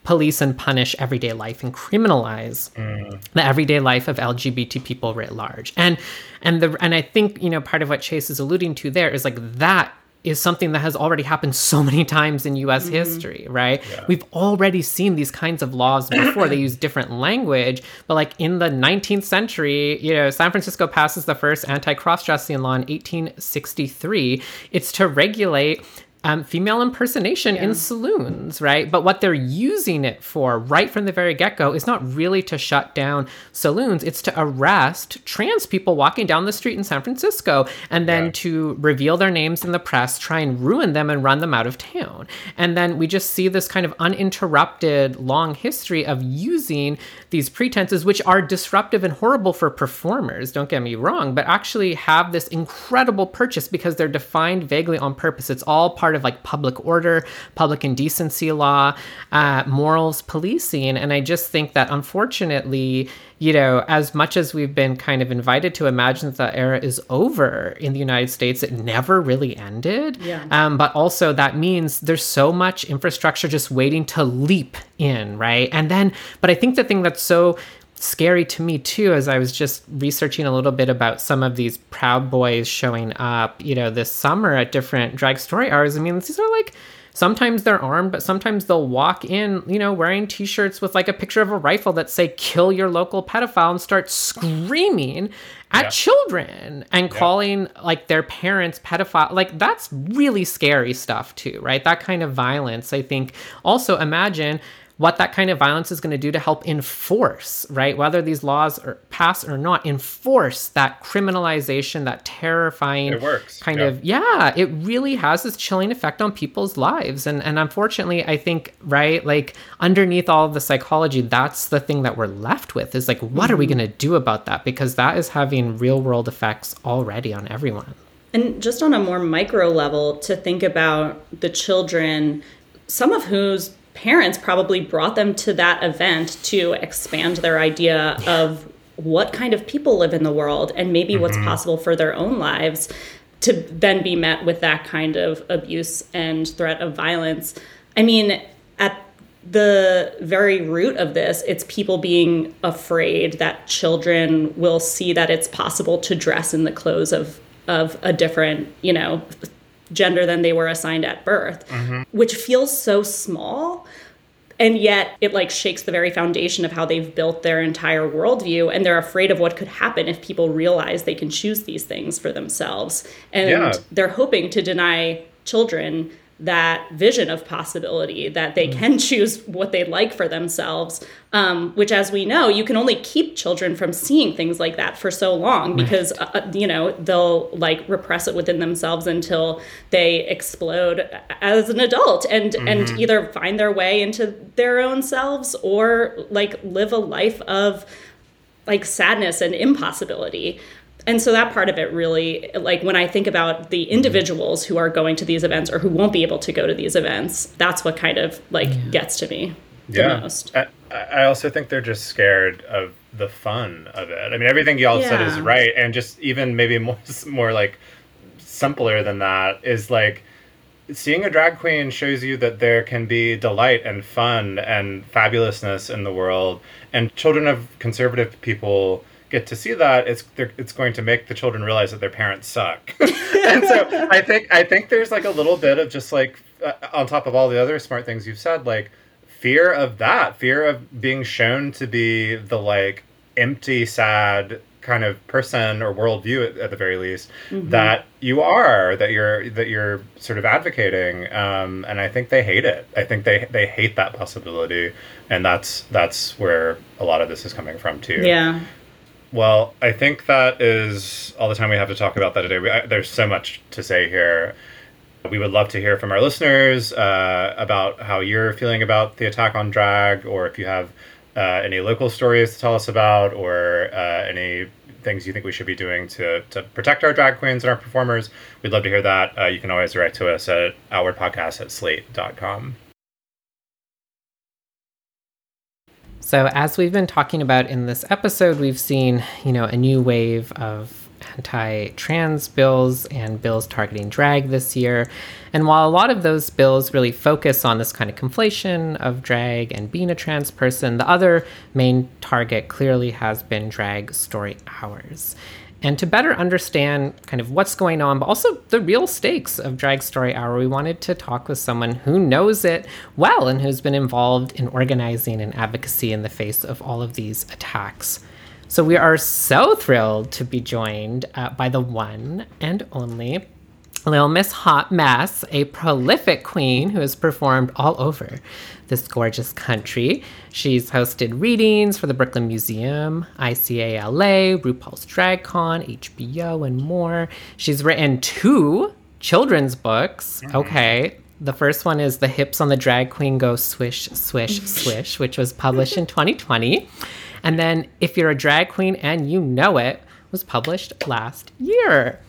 police and punish everyday life and criminalize mm. the everyday life of LGBT people writ large. And and the and I think, you know, part of what Chase is alluding to there is like that is something that has already happened so many times in US mm-hmm. history, right? We've already seen these kinds of laws before. they use different language, but like in the 19th century, you know, San Francisco passes the first anti-cross dressing law in 1863. It's to regulate um, female impersonation in saloons, right? But what they're using it for right from the very get go is not really to shut down saloons, it's to arrest trans people walking down the street in San Francisco and then Yeah. to reveal their names in the press, try and ruin them and run them out of town. And then we just see this kind of uninterrupted long history of using these pretenses, which are disruptive and horrible for performers, don't get me wrong, but actually have this incredible purchase because they're defined vaguely on purpose. It's all part of like public order, public indecency law, uh, morals policing. And I just think that unfortunately, you know, as much as we've been kind of invited to imagine that the era is over in the United States, it never really ended. Yeah. Um, but also that means there's so much infrastructure just waiting to leap in, right? And then, but I think the thing that's so scary to me too as i was just researching a little bit about some of these proud boys showing up you know this summer at different drag story hours i mean these are like sometimes they're armed but sometimes they'll walk in you know wearing t-shirts with like a picture of a rifle that say kill your local pedophile and start screaming at Yeah. children and calling like their parents pedophile. Like that's really scary stuff too right? That kind of violence i think. Also imagine what that kind of violence is going to do to help enforce, right? Whether these laws are pass or not, enforce that criminalization, that terrifying It works, kind yeah. of yeah, it really has this chilling effect on people's lives. And and unfortunately, I think, right, like underneath all of the psychology, that's the thing that we're left with is like, what are we mm-hmm. going to do about that? Because that is having real world effects already on everyone. And just on a more micro level, to think about the children, some of whose parents probably brought them to that event to expand their idea of what kind of people live in the world and maybe what's mm-hmm. possible for their own lives to then be met with that kind of abuse and threat of violence. I mean, at the very root of this, it's people being afraid that children will see that it's possible to dress in the clothes of of a different, you know, gender than they were assigned at birth, which feels so small. And yet it like shakes the very foundation of how they've built their entire worldview. And they're afraid of what could happen if people realize they can choose these things for themselves. And Yeah. they're hoping to deny children that vision of possibility that they can choose what they like for themselves um, which as we know you can only keep children from seeing things like that for so long because uh, uh, you know they'll like repress it within themselves until they explode as an adult and and either find their way into their own selves or like live a life of like sadness and impossibility. And so that part of it really, like when I think about the mm-hmm. individuals who are going to these events or who won't be able to go to these events, that's what kind of like gets to me the most. I, I also think they're just scared of the fun of it. I mean, everything y'all said is right, and just even maybe more more like simpler than that is like seeing a drag queen shows you that there can be delight and fun and fabulousness in the world, and children of conservative people get to see that it's it's going to make the children realize that their parents suck. And so i think i think there's like a little bit of just like uh, on top of all the other smart things you've said like fear of that fear of being shown to be the like empty sad kind of person or worldview at, at the very least that you are that you're that you're sort of advocating um, and i think they hate it. I think they they hate that possibility and that's that's where a lot of this is coming from too. Yeah. Well, I think that is all the time we have to talk about that today. We, I, there's so much to say here. We would love to hear from our listeners uh, about how you're feeling about the attack on drag, or if you have uh, any local stories to tell us about, or uh, any things you think we should be doing to, to protect our drag queens and our performers. We'd love to hear that. Uh, you can always write to us at outwardpodcast at slate.com. So, as we've been talking about in this episode, we've seen, you know, a new wave of anti-trans bills and bills targeting drag this year. And while a lot of those bills really focus on this kind of conflation of drag and being a trans person, the other main target clearly has been drag story hours. And to better understand kind of what's going on, but also the real stakes of Drag Story Hour, we wanted to talk with someone who knows it well and who's been involved in organizing and advocacy in the face of all of these attacks. So we are so thrilled to be joined uh, by the one and only Lil Miss Hot Mess, a prolific queen who has performed all over this gorgeous country. She's hosted readings for the Brooklyn Museum, ICALA, RuPaul's Drag Con, HBO, and more. She's written two children's books. Mm-hmm. Okay. The first one is The Hips on the Drag Queen Go Swish, Swish, Swish, which was published in 2020. And then If You're a Drag Queen and You Know It was published last year.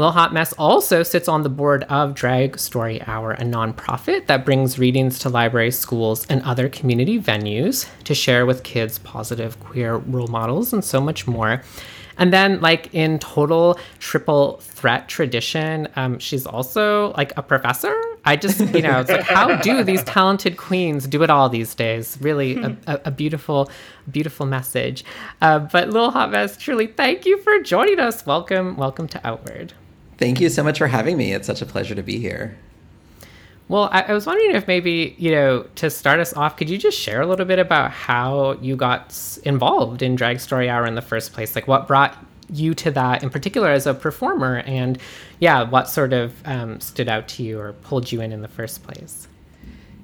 Little Hot Mess also sits on the board of Drag Story Hour, a nonprofit that brings readings to libraries, schools, and other community venues to share with kids positive queer role models and so much more. And then, like in total triple threat tradition, um, she's also like a professor. I just, you know, it's like, how do these talented queens do it all these days? Really, a, a, a beautiful, beautiful message. Uh, but Lil Hot Mess, truly, thank you for joining us. Welcome, welcome to Outward. Thank you so much for having me. It's such a pleasure to be here. Well, I, I, was wondering if maybe, you know, to start us off, could you just share a little bit about how you got involved in Drag Story Hour in the first place? Like, what brought you to that in particular as a performer? And yeah, what sort of um, stood out to you or pulled you in in the first place?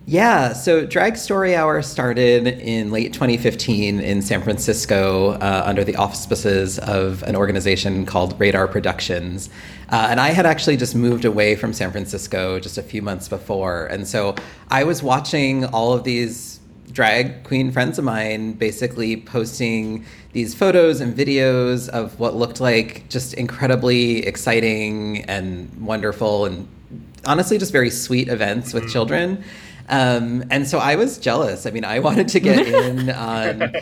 Yeah, so Drag Story Hour started in late 2015 in San Francisco uh, under the auspices of an organization called Radar Productions. Uh, and I had actually just moved away from San Francisco just a few months before. And so I was watching all of these drag queen friends of mine basically posting these photos and videos of what looked like just incredibly exciting and wonderful and honestly just very sweet events with children. Um, and so I was jealous. I mean, I wanted to get in on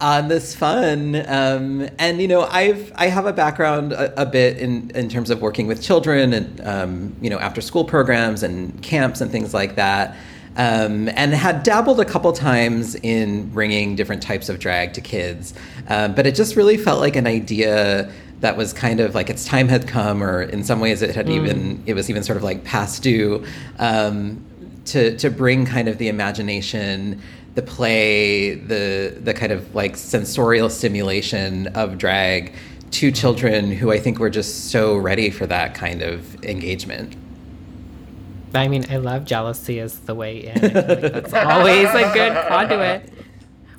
on this fun. Um, and you know, I've I have a background a, a, bit in in terms of working with children and um, you know after school programs and camps and things like that. Um, and had dabbled a couple times in bringing different types of drag to kids, um, but it just really felt like an idea that was kind of like its time had come, or in some ways it had mm. even it was even sort of like past due. Um, to to bring kind of the imagination the play the the kind of like sensorial stimulation of drag to mm-hmm. children who I think were just so ready for that kind of engagement. I mean, I love jealousy as the way in. like that's always a good conduit.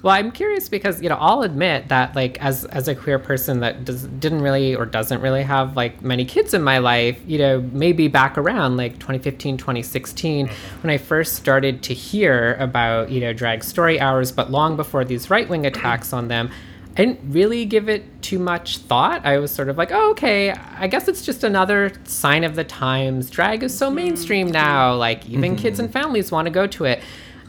Well, I'm curious because you know I'll admit that like as as a queer person that does didn't really or doesn't really have like many kids in my life, you know, maybe back around like 2015, 2016 when I first started to hear about, you know, drag story hours, but long before these right-wing attacks on them, I didn't really give it too much thought. I was sort of like, oh, okay, I guess it's just another sign of the times. Drag is so mainstream now. Like, even mm-hmm. kids and families want to go to it.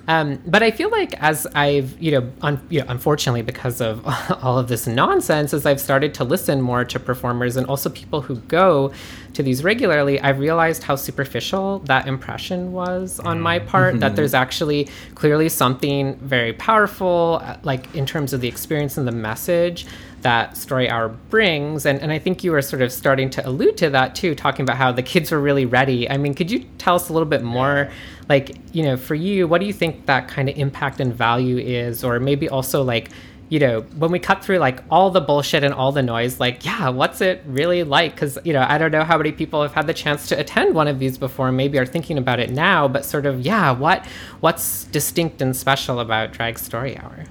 Um, but I feel like as I've, you know, un- you know, unfortunately because of all of this nonsense, as I've started to listen more to performers and also people who go to these regularly, I've realized how superficial that impression was on my mm. part. Mm-hmm. That there's actually clearly something very powerful, uh, like in terms of the experience and the message that Story Hour brings. And, and I think you were sort of starting to allude to that too, talking about how the kids were really ready. I mean, could you tell us a little bit more, like, you know, for you, what do you think that kind of impact and value is? Or maybe also like, you know, when we cut through like all the bullshit and all the noise, like, yeah, what's it really like? Because, you know, I don't know how many people have had the chance to attend one of these before, and maybe are thinking about it now, but sort of, yeah, what what's distinct and special about Drag Story Hour?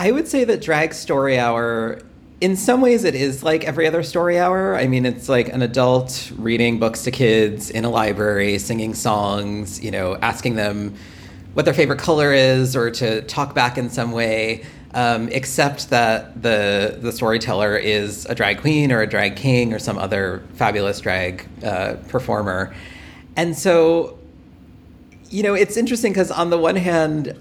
I would say that Drag Story Hour, in some ways, it is like every other story hour. I mean, it's like an adult reading books to kids in a library, singing songs, you know, asking them what their favorite color is or to talk back in some way. Um, except that the the storyteller is a drag queen or a drag king or some other fabulous drag uh, performer, and so you know it's interesting because on the one hand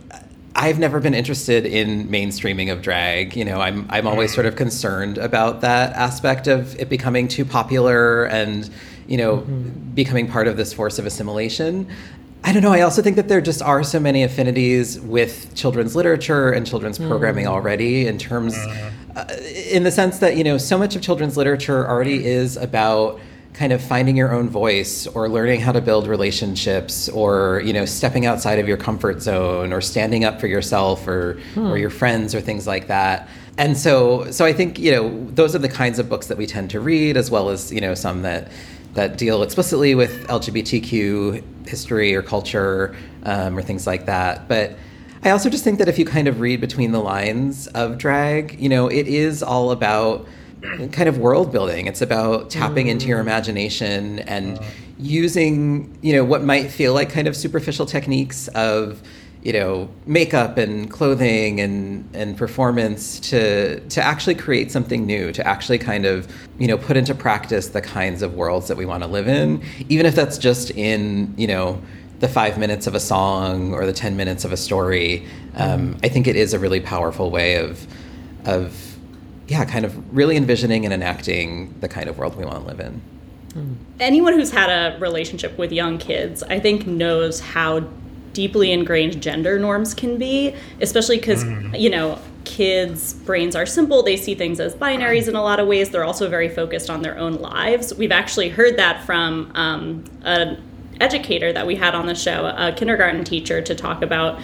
I've never been interested in mainstreaming of drag. You know, I'm I'm always sort of concerned about that aspect of it becoming too popular and you know mm-hmm. becoming part of this force of assimilation. I don't know. I also think that there just are so many affinities with children's literature and children's programming mm. already, in terms, uh-huh. uh, in the sense that you know, so much of children's literature already is about kind of finding your own voice or learning how to build relationships or you know stepping outside of your comfort zone or standing up for yourself or hmm. or your friends or things like that and so so i think you know those are the kinds of books that we tend to read as well as you know some that that deal explicitly with lgbtq history or culture um, or things like that but i also just think that if you kind of read between the lines of drag you know it is all about kind of world building. It's about tapping mm. into your mm. imagination and uh. using, you know, what might feel like kind of superficial techniques of, you know makeup and clothing and and performance to to actually create something new to actually kind of you know put into practice the kinds of worlds that we want to live in even if that's just in you know the five minutes of a song or the 10 minutes of a story um, i think it is a really powerful way of of yeah kind of really envisioning and enacting the kind of world we want to live in anyone who's had a relationship with young kids i think knows how deeply ingrained gender norms can be, especially because, mm. you know, kids' brains are simple. They see things as binaries in a lot of ways. They're also very focused on their own lives. We've actually heard that from um, an educator that we had on the show, a kindergarten teacher, to talk about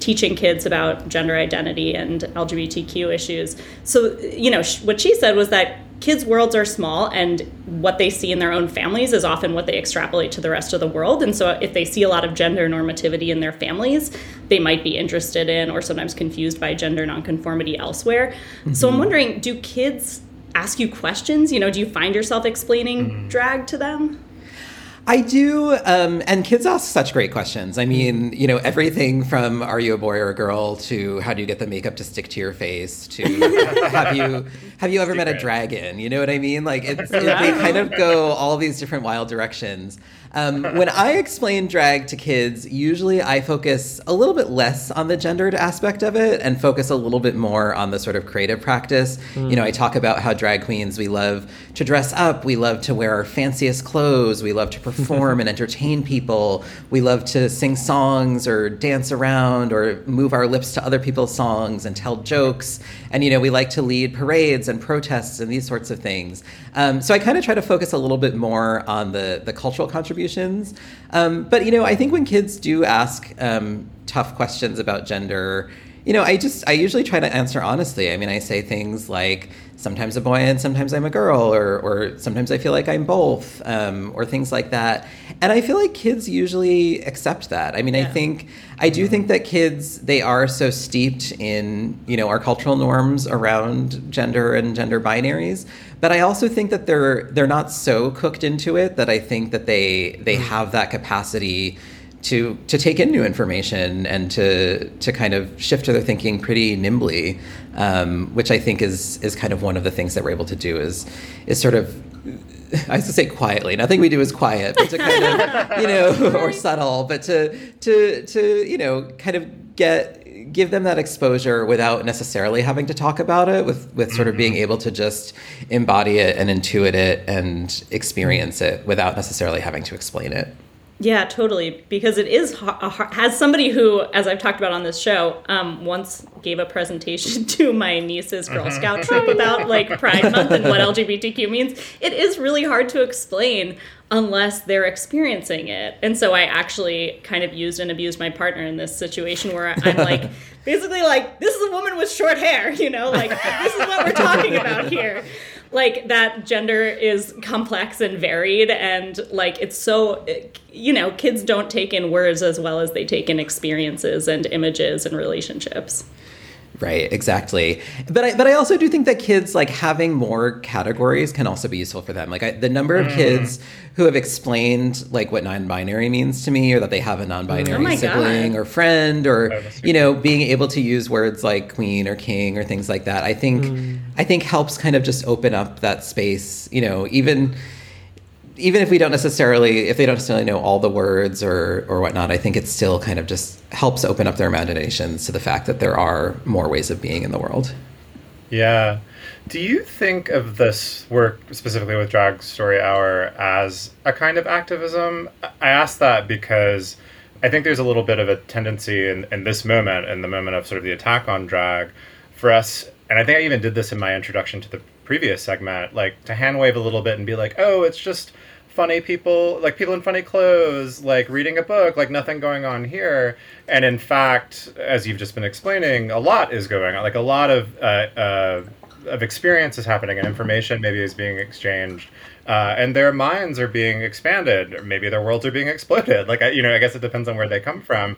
teaching kids about gender identity and LGBTQ issues. So, you know, what she said was that kids' worlds are small, and what they see in their own families is often what they extrapolate to the rest of the world. And so, if they see a lot of gender normativity in their families, they might be interested in or sometimes confused by gender nonconformity elsewhere. Mm-hmm. So, I'm wondering do kids ask you questions? You know, do you find yourself explaining mm-hmm. drag to them? I do, um, and kids ask such great questions. I mean, you know, everything from "Are you a boy or a girl?" to "How do you get the makeup to stick to your face?" to "Have you have you ever Secret. met a dragon?" You know what I mean? Like, it's, it, they kind of go all these different wild directions. Um, when I explain drag to kids, usually I focus a little bit less on the gendered aspect of it and focus a little bit more on the sort of creative practice. Mm. You know, I talk about how drag queens, we love to dress up, we love to wear our fanciest clothes, we love to perform and entertain people, we love to sing songs or dance around or move our lips to other people's songs and tell jokes. And, you know, we like to lead parades and protests and these sorts of things. Um, so I kind of try to focus a little bit more on the, the cultural contribution contributions. Um, but you know, I think when kids do ask um, tough questions about gender, you know, I just I usually try to answer honestly. I mean, I say things like sometimes a boy and sometimes I'm a girl, or or sometimes I feel like I'm both, um, or things like that. And I feel like kids usually accept that. I mean, yeah. I think I do think that kids they are so steeped in you know our cultural norms around gender and gender binaries, but I also think that they're they're not so cooked into it that I think that they they mm. have that capacity to to take in new information and to to kind of shift their thinking pretty nimbly, um, which I think is is kind of one of the things that we're able to do is is sort of I used to say quietly. Nothing we do is quiet, but to kind of, you know, or subtle, but to to to you know, kind of get give them that exposure without necessarily having to talk about it, with with sort of being mm-hmm. able to just embody it and intuit it and experience it without necessarily having to explain it. Yeah, totally. Because it is has somebody who, as I've talked about on this show, um, once gave a presentation to my niece's Girl uh-huh. Scout troop about like Pride Month and what LGBTQ means. It is really hard to explain unless they're experiencing it. And so I actually kind of used and abused my partner in this situation where I'm like, basically like, this is a woman with short hair, you know, like this is what we're talking about here like that gender is complex and varied and like it's so you know kids don't take in words as well as they take in experiences and images and relationships Right, exactly. But I, but I also do think that kids like having more categories can also be useful for them. Like I, the number of mm. kids who have explained like what non-binary means to me, or that they have a non-binary oh sibling God. or friend, or you know, being able to use words like queen or king or things like that. I think mm. I think helps kind of just open up that space. You know, even even if we don't necessarily if they don't necessarily know all the words or or whatnot i think it still kind of just helps open up their imaginations to the fact that there are more ways of being in the world. Yeah. Do you think of this work specifically with drag story hour as a kind of activism? I ask that because i think there's a little bit of a tendency in, in this moment in the moment of sort of the attack on drag for us and i think i even did this in my introduction to the previous segment like to hand wave a little bit and be like oh it's just funny people, like people in funny clothes, like reading a book, like nothing going on here. And in fact, as you've just been explaining, a lot is going on. Like a lot of uh, uh, of experience is happening, and information maybe is being exchanged. Uh, and their minds are being expanded, or maybe their worlds are being exploded. Like, you know, I guess it depends on where they come from.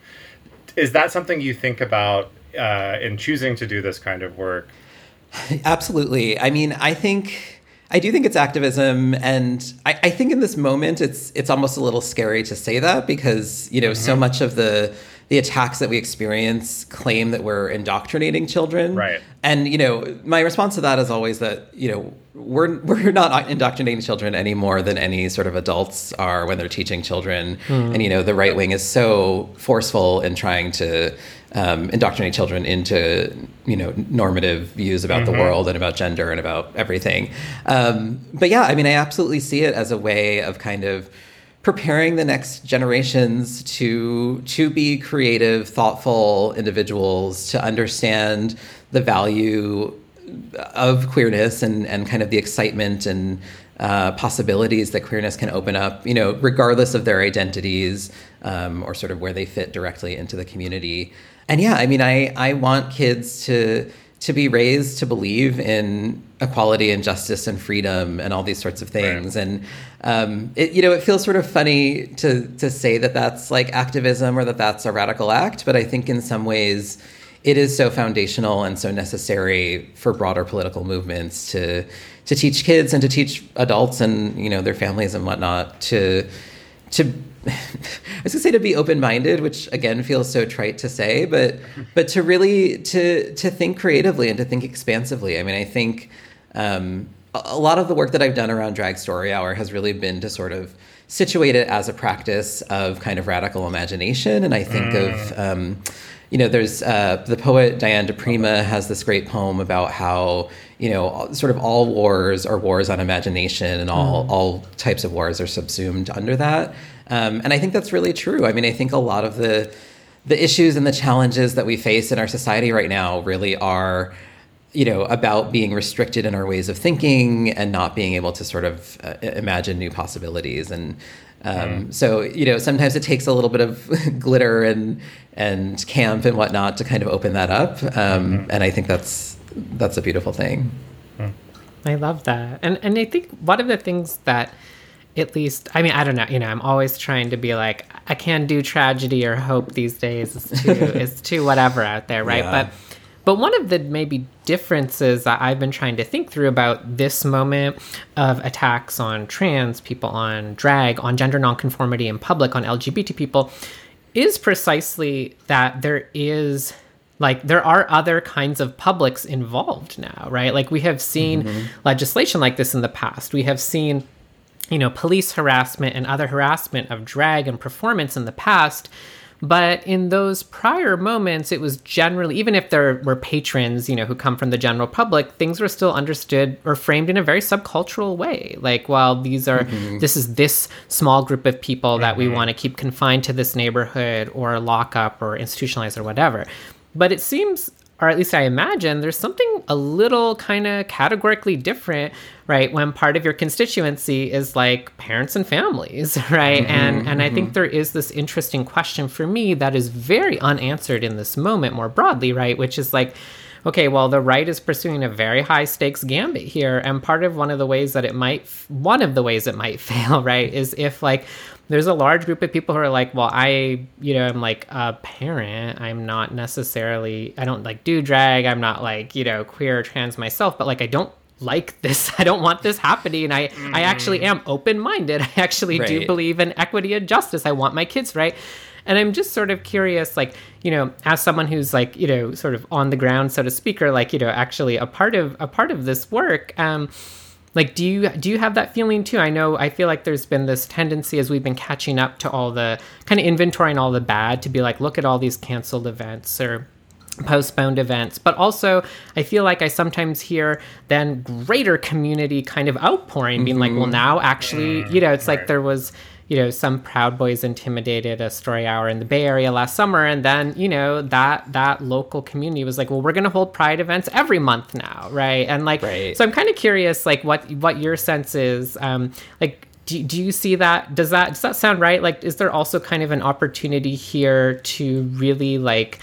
Is that something you think about uh, in choosing to do this kind of work? Absolutely. I mean, I think I do think it's activism, and I, I, think in this moment it's it's almost a little scary to say that because you know mm-hmm. so much of the the attacks that we experience claim that we're indoctrinating children. Right. And you know, my response to that is always that you know we're we're not indoctrinating children any more than any sort of adults are when they're teaching children. Mm. And you know, the right wing is so forceful in trying to um, indoctrinate children into you know normative views about mm-hmm. the world and about gender and about everything. Um, but yeah, I mean, I absolutely see it as a way of kind of preparing the next generations to to be creative, thoughtful individuals, to understand the value of queerness and and kind of the excitement and uh, possibilities that queerness can open up, you know, regardless of their identities um, or sort of where they fit directly into the community. And yeah, I mean, I I want kids to to be raised to believe in equality and justice and freedom and all these sorts of things. Right. And um, it, you know, it feels sort of funny to to say that that's like activism or that that's a radical act, but I think in some ways it is so foundational and so necessary for broader political movements to to teach kids and to teach adults and you know their families and whatnot to to I was gonna say to be open minded, which again feels so trite to say, but but to really to to think creatively and to think expansively. I mean, I think um, a lot of the work that I've done around Drag Story Hour has really been to sort of situate it as a practice of kind of radical imagination, and I think mm. of. Um, you know, there's uh, the poet Diane di Prima has this great poem about how you know, sort of all wars are wars on imagination, and all mm. all types of wars are subsumed under that. Um, and I think that's really true. I mean, I think a lot of the the issues and the challenges that we face in our society right now really are you know about being restricted in our ways of thinking and not being able to sort of uh, imagine new possibilities and um, mm. so you know sometimes it takes a little bit of glitter and and camp and whatnot to kind of open that up um, mm-hmm. and i think that's that's a beautiful thing mm. i love that and and i think one of the things that at least i mean i don't know you know i'm always trying to be like i can't do tragedy or hope these days it's too it's too whatever out there right yeah. but but one of the maybe differences that I've been trying to think through about this moment of attacks on trans people, on drag, on gender nonconformity in public, on LGBT people, is precisely that there is like there are other kinds of publics involved now, right? Like we have seen mm-hmm. legislation like this in the past. We have seen you know, police harassment and other harassment of drag and performance in the past. But in those prior moments, it was generally, even if there were patrons, you know, who come from the general public, things were still understood or framed in a very subcultural way. Like, well, these are, mm-hmm. this is this small group of people mm-hmm. that we mm-hmm. want to keep confined to this neighborhood or lock up or institutionalize or whatever. But it seems or at least I imagine, there's something a little kind of categorically different, right? When part of your constituency is like parents and families, right? Mm-hmm, and and mm-hmm. I think mm-hmm. there is this interesting question for me that is very unanswered in this moment more broadly, right? Which is like, okay, well, the right is pursuing a very high stakes gambit here, and part of one of the ways that it might, one of the ways it might fail, right, is if like there's a large group of people who are like, well, I, you know, I'm like a parent. I'm not necessarily, I don't like do drag. I'm not like, you know, queer or trans myself, but like, I don't like this. I don't want this happening. I, mm. I actually am open minded. I actually right. do believe in equity and justice. I want my kids right. And I'm just sort of curious, like, you know, as someone who's like, you know, sort of on the ground, so to speak, or like, you know, actually a part of a part of this work, um, like do you do you have that feeling too i know i feel like there's been this tendency as we've been catching up to all the kind of inventorying all the bad to be like look at all these canceled events or postponed events but also i feel like i sometimes hear then greater community kind of outpouring being mm-hmm. like well mm-hmm. now actually you know it's right. like there was you know, some Proud Boys intimidated a story hour in the Bay Area last summer, and then you know that that local community was like, well, we're going to hold Pride events every month now, right? And like, right. so I'm kind of curious, like, what what your sense is, um, like. Do, do you see that does that does that sound right like is there also kind of an opportunity here to really like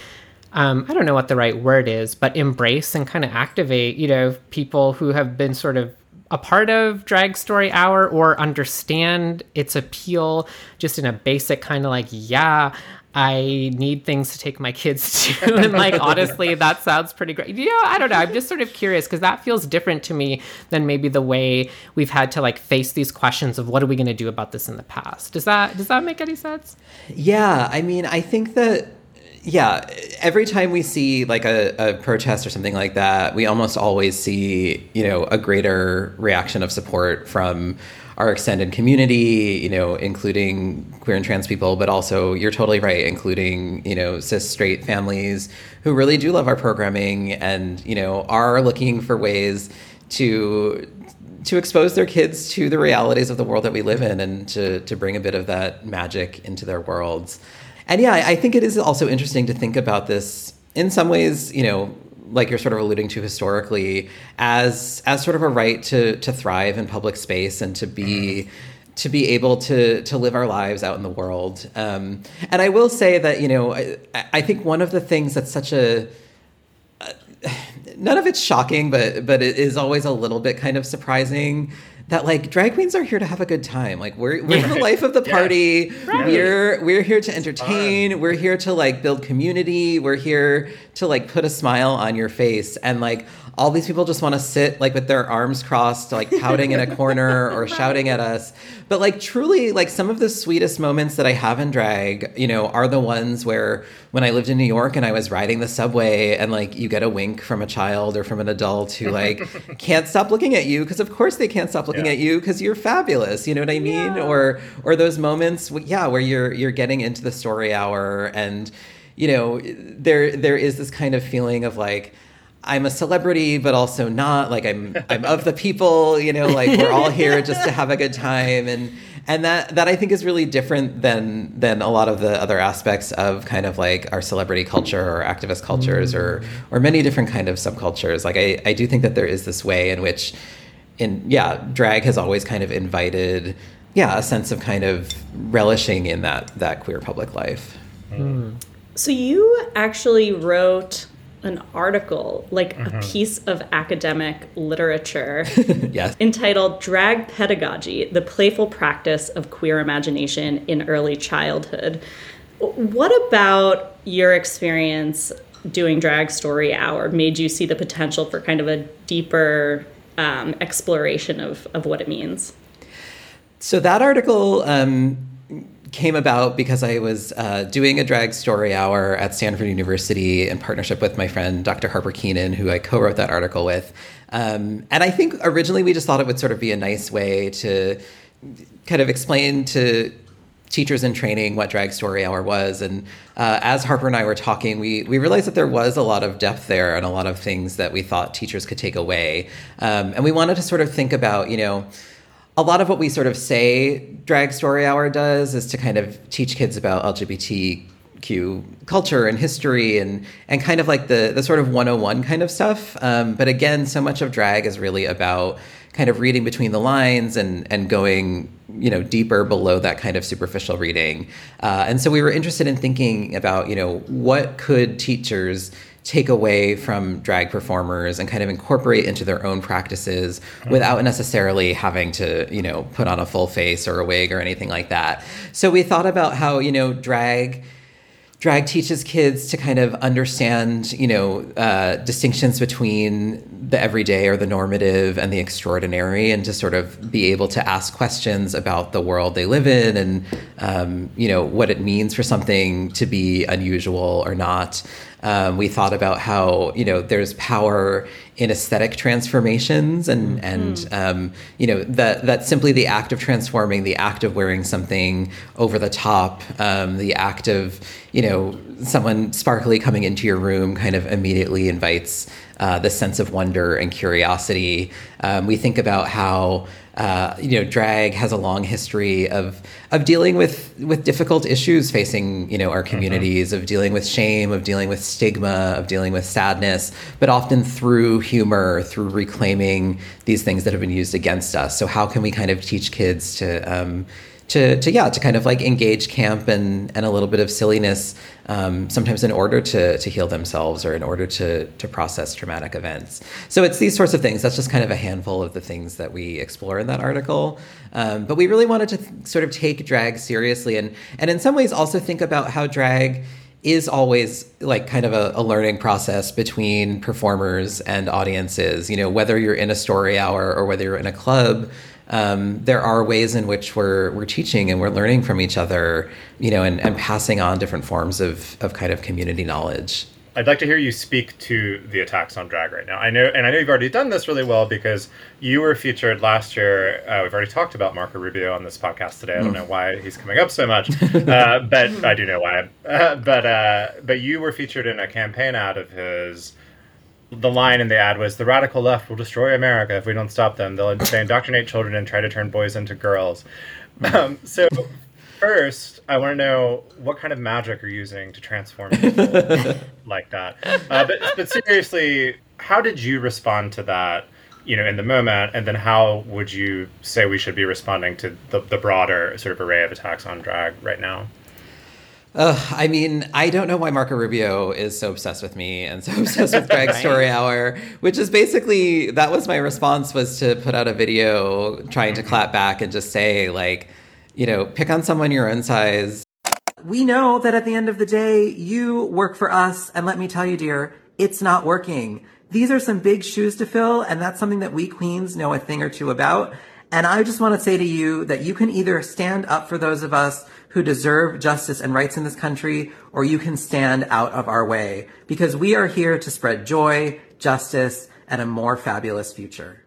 um, I don't know what the right word is, but embrace and kind of activate, you know, people who have been sort of a part of Drag Story Hour or understand its appeal just in a basic kind of like, yeah, I need things to take my kids to. and like, honestly, that sounds pretty great. Yeah, I don't know. I'm just sort of curious because that feels different to me than maybe the way we've had to like face these questions of what are we going to do about this in the past. Does that, does that make any sense? Yeah. I mean, I think that yeah, every time we see like a, a protest or something like that, we almost always see, you know, a greater reaction of support from our extended community, you know, including queer and trans people, but also you're totally right, including, you know, cis straight families who really do love our programming and, you know, are looking for ways to to expose their kids to the realities of the world that we live in and to to bring a bit of that magic into their worlds. And yeah, I think it is also interesting to think about this in some ways, you know, like you're sort of alluding to historically, as as sort of a right to to thrive in public space and to be mm-hmm. to be able to to live our lives out in the world. Um, and I will say that you know I, I think one of the things that's such a uh, none of it's shocking, but but it is always a little bit kind of surprising that like drag queens are here to have a good time. Like we're we're the life of the party. Right. We're we're here to entertain. We're here to like build community. We're here to like put a smile on your face and like all these people just want to sit like with their arms crossed, like pouting in a corner or shouting at us. But like truly, like some of the sweetest moments that I have in drag, you know, are the ones where when I lived in New York and I was riding the subway and like you get a wink from a child or from an adult who like can't stop looking at you because of course they can't stop looking yeah. at you because you're fabulous. You know what I mean? Yeah. Or or those moments, yeah, where you're you're getting into the story hour and you know there there is this kind of feeling of like I'm a celebrity, but also not. Like I'm I'm of the people, you know, like we're all here just to have a good time and and that that I think is really different than than a lot of the other aspects of kind of like our celebrity culture or activist cultures or or many different kind of subcultures. Like I, I do think that there is this way in which in yeah, drag has always kind of invited yeah, a sense of kind of relishing in that that queer public life. Mm. So you actually wrote an article, like mm-hmm. a piece of academic literature, yes. entitled Drag Pedagogy The Playful Practice of Queer Imagination in Early Childhood. What about your experience doing Drag Story Hour made you see the potential for kind of a deeper um, exploration of, of what it means? So, that article. Um, came about because I was uh, doing a drag story hour at Stanford University in partnership with my friend Dr. Harper Keenan, who I co wrote that article with. Um, and I think originally we just thought it would sort of be a nice way to kind of explain to teachers in training what drag story hour was and uh, as harper and i were talking we, we realized that there was a lot of depth there and a lot of things that we thought teachers could take away um, and we wanted to sort of think about you know a lot of what we sort of say drag story hour does is to kind of teach kids about lgbtq culture and history and and kind of like the the sort of 101 kind of stuff. Um, but again so much of drag is really about kind of reading between the lines and and going you know deeper below that kind of superficial reading. Uh, and so we were interested in thinking about you know what could teachers take away from drag performers and kind of incorporate into their own practices without necessarily having to, you know, put on a full face or a wig or anything like that. So we thought about how, you know, drag drag teaches kids to kind of understand, you know, uh, distinctions between the everyday or the normative and the extraordinary, and to sort of be able to ask questions about the world they live in and, um, you know, what it means for something to be unusual or not. Um, we thought about how you know there's power in aesthetic transformations and mm-hmm. and um, you know that that simply the act of transforming, the act of wearing something over the top, um, the act of you know someone sparkly coming into your room kind of immediately invites uh, the sense of wonder and curiosity. Um, we think about how uh, you know, drag has a long history of of dealing with with difficult issues facing you know our mm-hmm. communities, mm-hmm. of dealing with shame, of dealing with stigma, of dealing with sadness, but often through humor, through reclaiming these things that have been used against us. So how can we kind of teach kids to um, to, to yeah to kind of like engage camp and and a little bit of silliness um, sometimes in order to to heal themselves or in order to to process traumatic events. So it's these sorts of things. That's just kind of a handful of the things that we explore in that article. Um, but we really wanted to th- sort of take drag seriously and and in some ways also think about how drag is always like kind of a, a, learning process between performers and audiences. You know, whether you're in a story hour or whether you're in a club, um, there are ways in which we're we're teaching and we're learning from each other, you know, and, and passing on different forms of of kind of community knowledge. I'd like to hear you speak to the attacks on drag right now. I know, and I know you've already done this really well because you were featured last year. Uh, we've already talked about Marco Rubio on this podcast today. I don't know why he's coming up so much, uh, but I do know why. Uh, but uh, but you were featured in a campaign ad of his. The line in the ad was, "The radical left will destroy America if we don't stop them. They'll they indoctrinate children and try to turn boys into girls." Um, so first, I want to know what kind of magic you're using to transform people like that. Uh, but, but seriously, how did you respond to that? You know, in the moment, and then how would you say we should be responding to the, the broader sort of array of attacks on drag right now? Uh, I mean, I don't know why Marco Rubio is so obsessed with me and so obsessed with Drag Story Hour, which is basically that was my response was to put out a video trying to clap back and just say like, you know, pick on someone your own size. We know that at the end of the day, you work for us. And let me tell you, dear, it's not working. These are some big shoes to fill. And that's something that we queens know a thing or two about. And I just want to say to you that you can either stand up for those of us who deserve justice and rights in this country, or you can stand out of our way because we are here to spread joy, justice, and a more fabulous future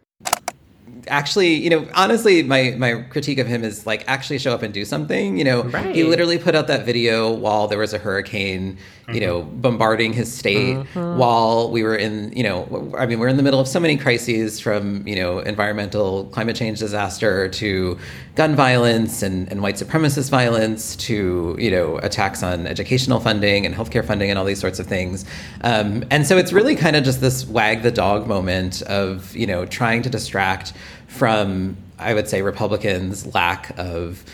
actually, you know, honestly, my my critique of him is like actually show up and do something. You know, right. he literally put out that video while there was a hurricane, mm-hmm. you know, bombarding his state mm-hmm. while we were in, you know, I mean, we're in the middle of so many crises from, you know, environmental climate change disaster to gun violence and, and white supremacist violence to, you know, attacks on educational funding and healthcare funding and all these sorts of things. Um, and so it's really kind of just this wag the dog moment of, you know, trying to distract from, I would say, Republicans' lack of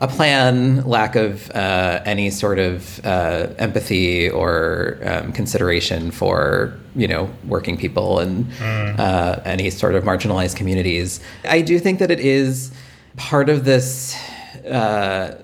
a plan, lack of uh, any sort of uh, empathy or um, consideration for you know working people and mm. uh, any sort of marginalized communities. I do think that it is part of this uh,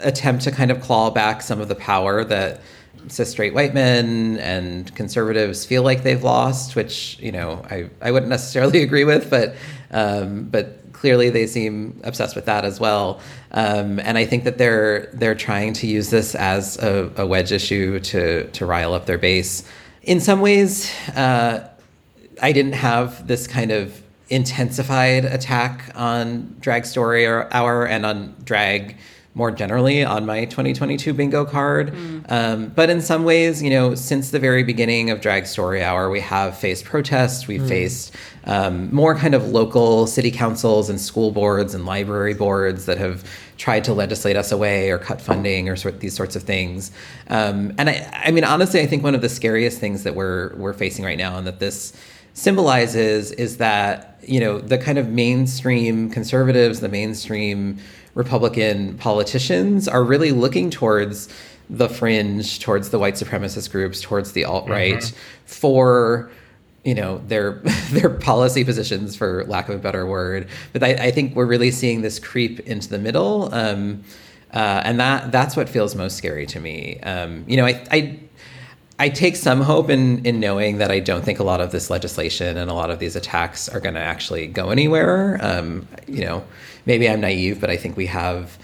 attempt to kind of claw back some of the power that cis straight white men and conservatives feel like they've lost, which you know I, I wouldn't necessarily agree with, but um, but clearly they seem obsessed with that as well. Um, and I think that they're they're trying to use this as a, a wedge issue to to rile up their base. In some ways, uh, I didn't have this kind of intensified attack on Drag Story Hour and on drag more generally on my 2022 bingo card. Mm. Um, but in some ways, you know, since the very beginning of Drag Story Hour, we have faced protests, we've mm. faced um, more kind of local city councils and school boards and library boards that have tried to legislate us away or cut funding or sort these sorts of things. Um, and I, I mean, honestly, I think one of the scariest things that we're we're facing right now, and that this symbolizes, is that you know the kind of mainstream conservatives, the mainstream Republican politicians are really looking towards the fringe, towards the white supremacist groups, towards the alt right mm-hmm. for you know their their policy positions for lack of a better word but I, I think we're really seeing this creep into the middle um, uh, and that that's what feels most scary to me um, you know I, I I take some hope in in knowing that I don't think a lot of this legislation and a lot of these attacks are going to actually go anywhere. Um, you know, maybe I'm naive, but I think we have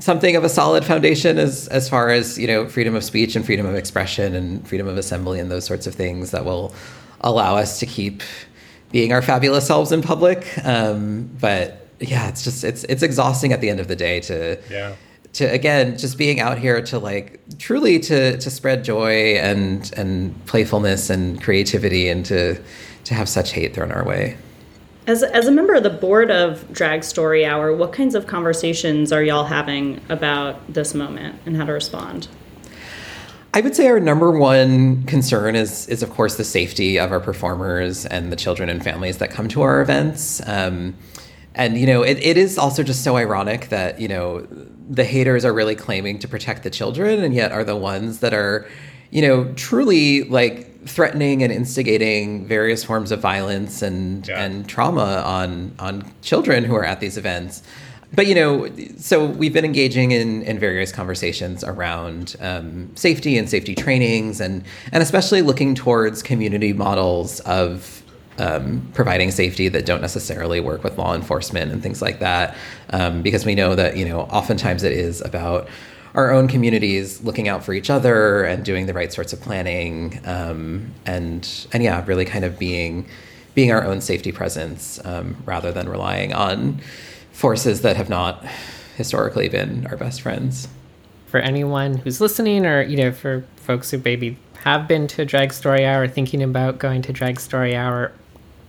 something of a solid foundation as as far as you know freedom of speech and freedom of expression and freedom of assembly and those sorts of things that will allow us to keep being our fabulous selves in public. Um, but yeah, it's just it's it's exhausting at the end of the day to yeah to again just being out here to like truly to to spread joy and and playfulness and creativity and to to have such hate thrown our way. As, as a member of the board of Drag Story Hour, what kinds of conversations are y'all having about this moment and how to respond? I would say our number one concern is is of course the safety of our performers and the children and families that come to our events. Um, and you know, it, it is also just so ironic that you know the haters are really claiming to protect the children and yet are the ones that are you know truly like threatening and instigating various forms of violence and yeah. and trauma on on children who are at these events but you know so we've been engaging in in various conversations around um, safety and safety trainings and and especially looking towards community models of um, providing safety that don't necessarily work with law enforcement and things like that, um, because we know that you know oftentimes it is about our own communities looking out for each other and doing the right sorts of planning, um, and and yeah, really kind of being being our own safety presence um, rather than relying on forces that have not historically been our best friends. For anyone who's listening, or you know, for folks who maybe have been to Drag Story Hour, thinking about going to Drag Story Hour,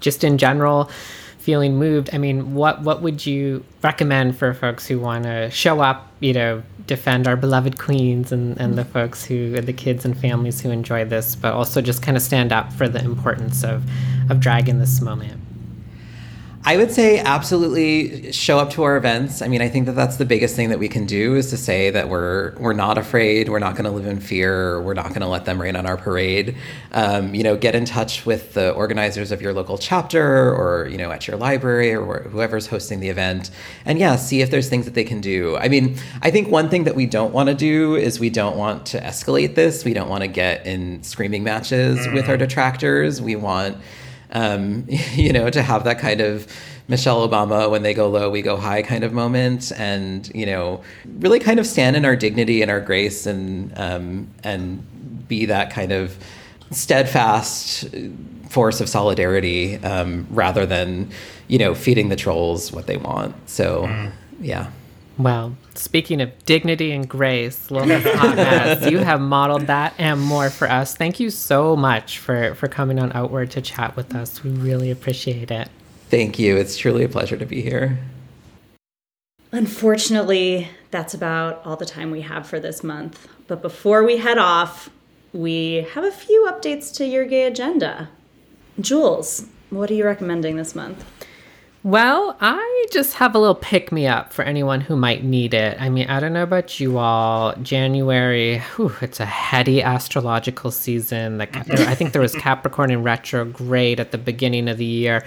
just in general, feeling moved. I mean, what what would you recommend for folks who want to show up, you know, defend our beloved queens and, and the folks who the kids and families who enjoy this, but also just kind of stand up for the importance of of drag in this moment? I would say absolutely show up to our events. I mean, I think that that's the biggest thing that we can do is to say that we're we're not afraid, we're not going to live in fear, we're not going to let them rain on our parade. Um, you know, get in touch with the organizers of your local chapter, or you know, at your library, or whoever's hosting the event, and yeah, see if there's things that they can do. I mean, I think one thing that we don't want to do is we don't want to escalate this. We don't want to get in screaming matches with our detractors. We want um, you know, to have that kind of Michelle Obama, when they go low, we go high kind of moment, and you know, really kind of stand in our dignity and our grace, and um, and be that kind of steadfast force of solidarity, um, rather than you know feeding the trolls what they want. So, mm. yeah. Well, speaking of dignity and grace, Lil Miss Hot Mess, you have modeled that and more for us. Thank you so much for, for coming on Outward to chat with us. We really appreciate it. Thank you. It's truly a pleasure to be here. Unfortunately, that's about all the time we have for this month. But before we head off, we have a few updates to your gay agenda. Jules, what are you recommending this month? Well, I just have a little pick me up for anyone who might need it. I mean, I don't know about you all. January, whew, it's a heady astrological season. Like, I think there was Capricorn in retrograde at the beginning of the year.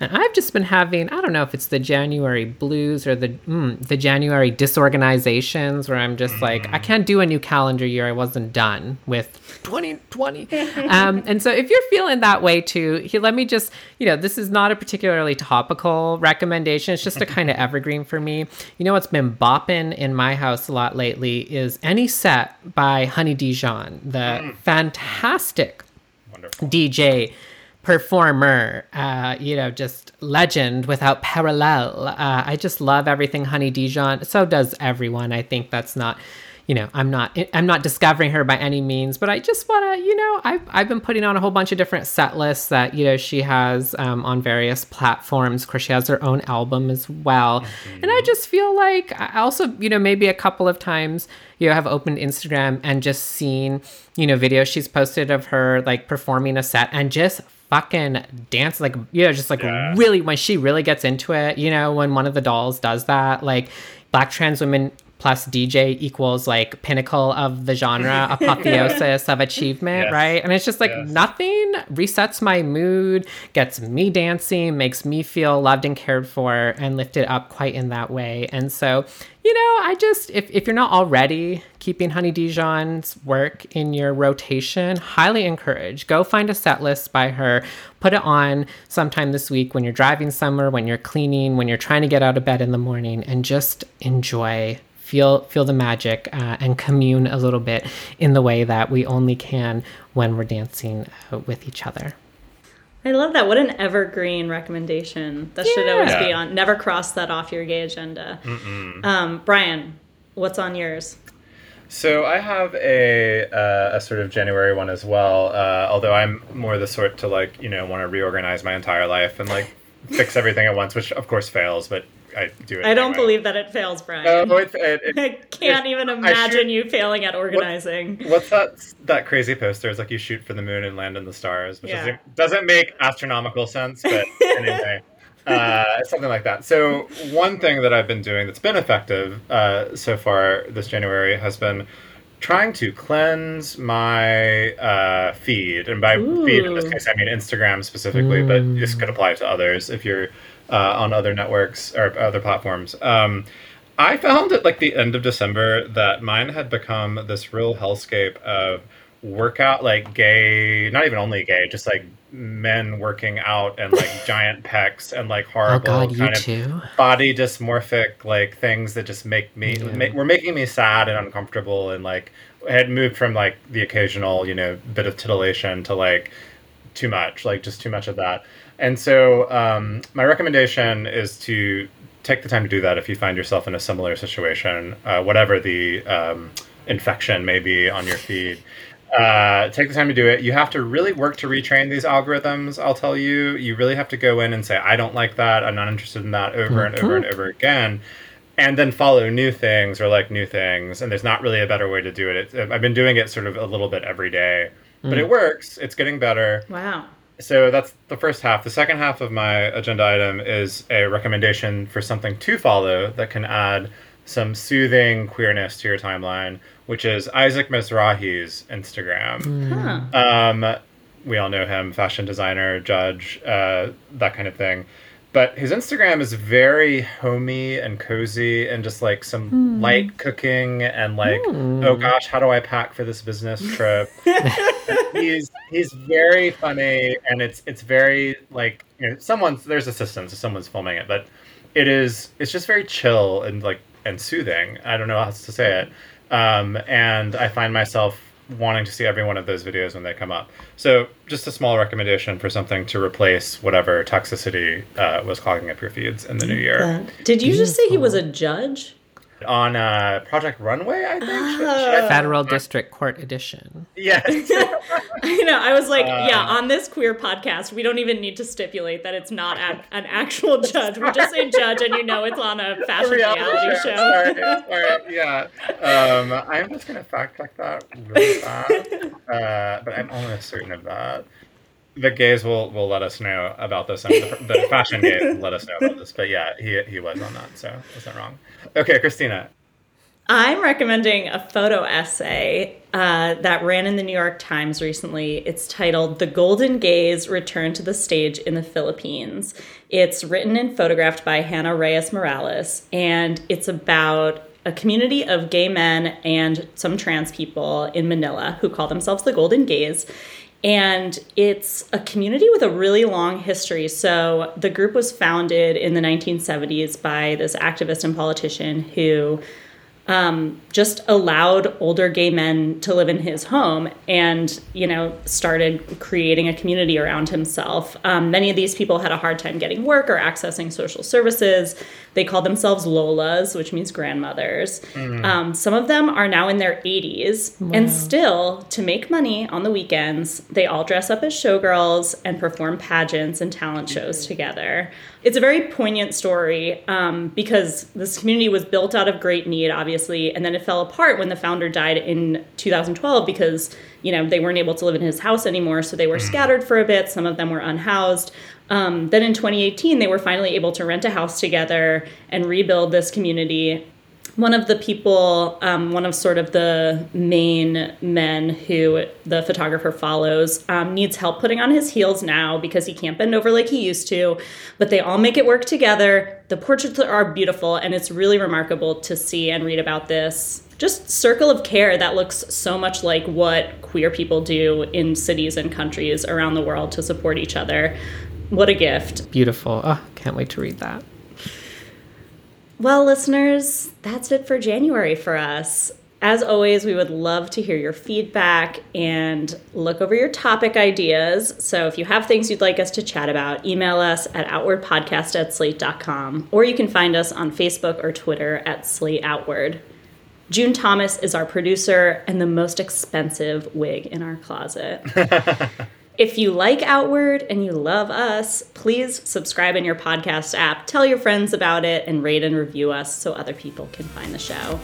And I've just been having, I don't know if it's the January blues or the mm, the January disorganizations where I'm just like, I mm. can't do a new calendar year. I wasn't done with 2020. um, and so if you're feeling that way too, let me just, you know, this is not a particularly topical recommendation. It's just a kind of evergreen for me. You know what's been bopping in my house a lot lately is any set by Honey Dijon, the mm. fantastic Wonderful. DJ performer, uh, you know, just legend without parallel. Uh, I just love everything Honey Dijon. So does everyone. I think that's not, you know, I'm not I'm not discovering her by any means, but I just want to, you know, I've I've been putting on a whole bunch of different set lists that you know she has um, on various platforms. Of course, she has her own album as well, mm-hmm. and I just feel like I also, you know, maybe a couple of times you know, have opened Instagram and just seen, you know, videos she's posted of her like performing a set and just fucking dance like you know just like yeah. really when she really gets into it you know when one of the dolls does that like black trans women plus DJ equals like pinnacle of the genre, apotheosis of achievement, yes. right? And it's just like yes. nothing resets my mood, gets me dancing, makes me feel loved and cared for and lifted up quite in that way. And so, you know, I just, if, if you're not already keeping Honey Dijon's work in your rotation, highly encourage. Go find a set list by her, put it on sometime this week when you're driving somewhere, when you're cleaning, when you're trying to get out of bed in the morning, and just enjoy feel feel the magic uh, and commune a little bit in the way that we only can when we're dancing uh, with each other. I love that. What an evergreen recommendation. That yeah. should always be on. Never cross that off your gay agenda. Um, Bryan, what's on yours? So I have a uh, a sort of January one as well. Uh, although I'm more the sort to like you know want to reorganize my entire life and like fix everything at once, which of course fails. But I do it. I don't believe that it fails, Bryan. No, it, it, it, I can't even imagine shoot, you failing at organizing. What, what's that? That crazy poster? It's like you shoot for the moon and land in the stars, which yeah. doesn't make astronomical sense, but anyway. Uh, something like that. So one thing that I've been doing that's been effective uh, so far this January has been trying to cleanse my uh, feed, and by Ooh. feed in this case I mean Instagram specifically, mm. but this could apply to others if you're uh, on other networks or other platforms. Um, I found at like the end of December that mine had become this real hellscape of workout, like gay, not even only gay, just like men working out and like giant pecs and like Oh horrible God, kind of too. body dysmorphic like things that just make me Yeah. ma- were making me sad and uncomfortable and like had moved from like the occasional you know bit of titillation to like too much like just too much of that and so um, my recommendation is to take the time to do that if you find yourself in a similar situation uh, whatever the um, infection may be on your feed uh, take the time to do it. You have to really work to retrain these algorithms. I'll tell you, you really have to go in and say, I don't like that. I'm not interested in that over and over and mm-hmm. over again. And then follow new things or like new things. And there's not really a better way to do it. It's, uh, I've been doing it sort of a little bit every day, but it mm. works. It's getting better. Wow. So that's the first half. The second half of my agenda item is a recommendation for something to follow that can add some soothing queerness to your timeline, which is Isaac Mizrahi's Instagram. Huh. Um, we all know him, fashion designer, judge, uh, that kind of thing. But his Instagram is very homey and cozy and just like some light cooking and like, oh gosh, how do I pack for this business trip? he's he's very funny and it's it's very like you know someone's there's assistance if someone's filming it but it is it's just very chill and like and soothing i don't know how else to say it um, and i find myself wanting to see every one of those videos when they come up. So just a small recommendation for something to replace whatever toxicity uh, was clogging up your feeds in the new year. Did you just say he was a judge? On uh, project runway i think Should- should I- Federal District Court Edition. yes I know. I was like, yeah, Um, on this queer podcast, we don't even need to stipulate that it's not a, an actual judge. We just say judge, and you know it's on a fashion reality, show. Sorry, sorry, yeah. Um, I'm just gonna fact check that really fast, uh, but I'm almost certain of that. The gays will, will let us know about this, and the, the fashion gays will let us know about this. But yeah, he he was on that, so I wasn't wrong. Okay, Christina. I'm recommending a photo essay uh, that ran in the New York Times recently. It's titled The Golden Gays Return to the Stage in the Philippines. It's written and photographed by Hannah Reyes Morales, and it's about a community of gay men and some trans people in Manila who call themselves the Golden Gays. And it's a community with a really long history. So the group was founded in the 1970s by this activist and politician who um, just allowed older gay men to live in his home and, you know, started creating a community around himself. Um, many of these people had a hard time getting work or accessing social services. They called themselves Lolas, which means grandmothers. Um, some of them are now in their 80s, and still, to make money on the weekends, they all dress up as showgirls and perform pageants and talent shows together. It's a very poignant story um, because this community was built out of great need, obviously, and then it fell apart when the founder died in 2012 because you know they weren't able to live in his house anymore, so they were scattered for a bit. Some of them were unhoused. Um, then in 2018, they were finally able to rent a house together and rebuild this community one of the people, um, one of sort of the main men who the photographer follows, um, needs help putting on his heels now because he can't bend over like he used to. But they all make it work together. The portraits are beautiful, and it's really remarkable to see and read about this. Just circle of care that looks so much like what queer people do in cities and countries around the world to support each other. What a gift. Beautiful. Oh, can't wait to read that. Well, listeners, that's it for January for us. As always, we would love to hear your feedback and look over your topic ideas. So if you have things you'd like us to chat about, email us at outwardpodcast at slate.com, or you can find us on Facebook or Twitter at Slate Outward. June Thomas is our producer and the most expensive wig in our closet. If you like Outward and you love us, please subscribe in your podcast app, tell your friends about it, and rate and review us so other people can find the show.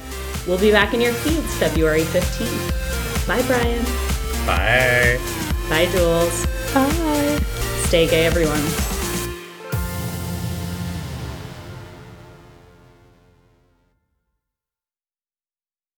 We'll be back in your feeds February 15th. Bye, Bryan. Bye. Bye, Jules. Bye. Stay gay, everyone.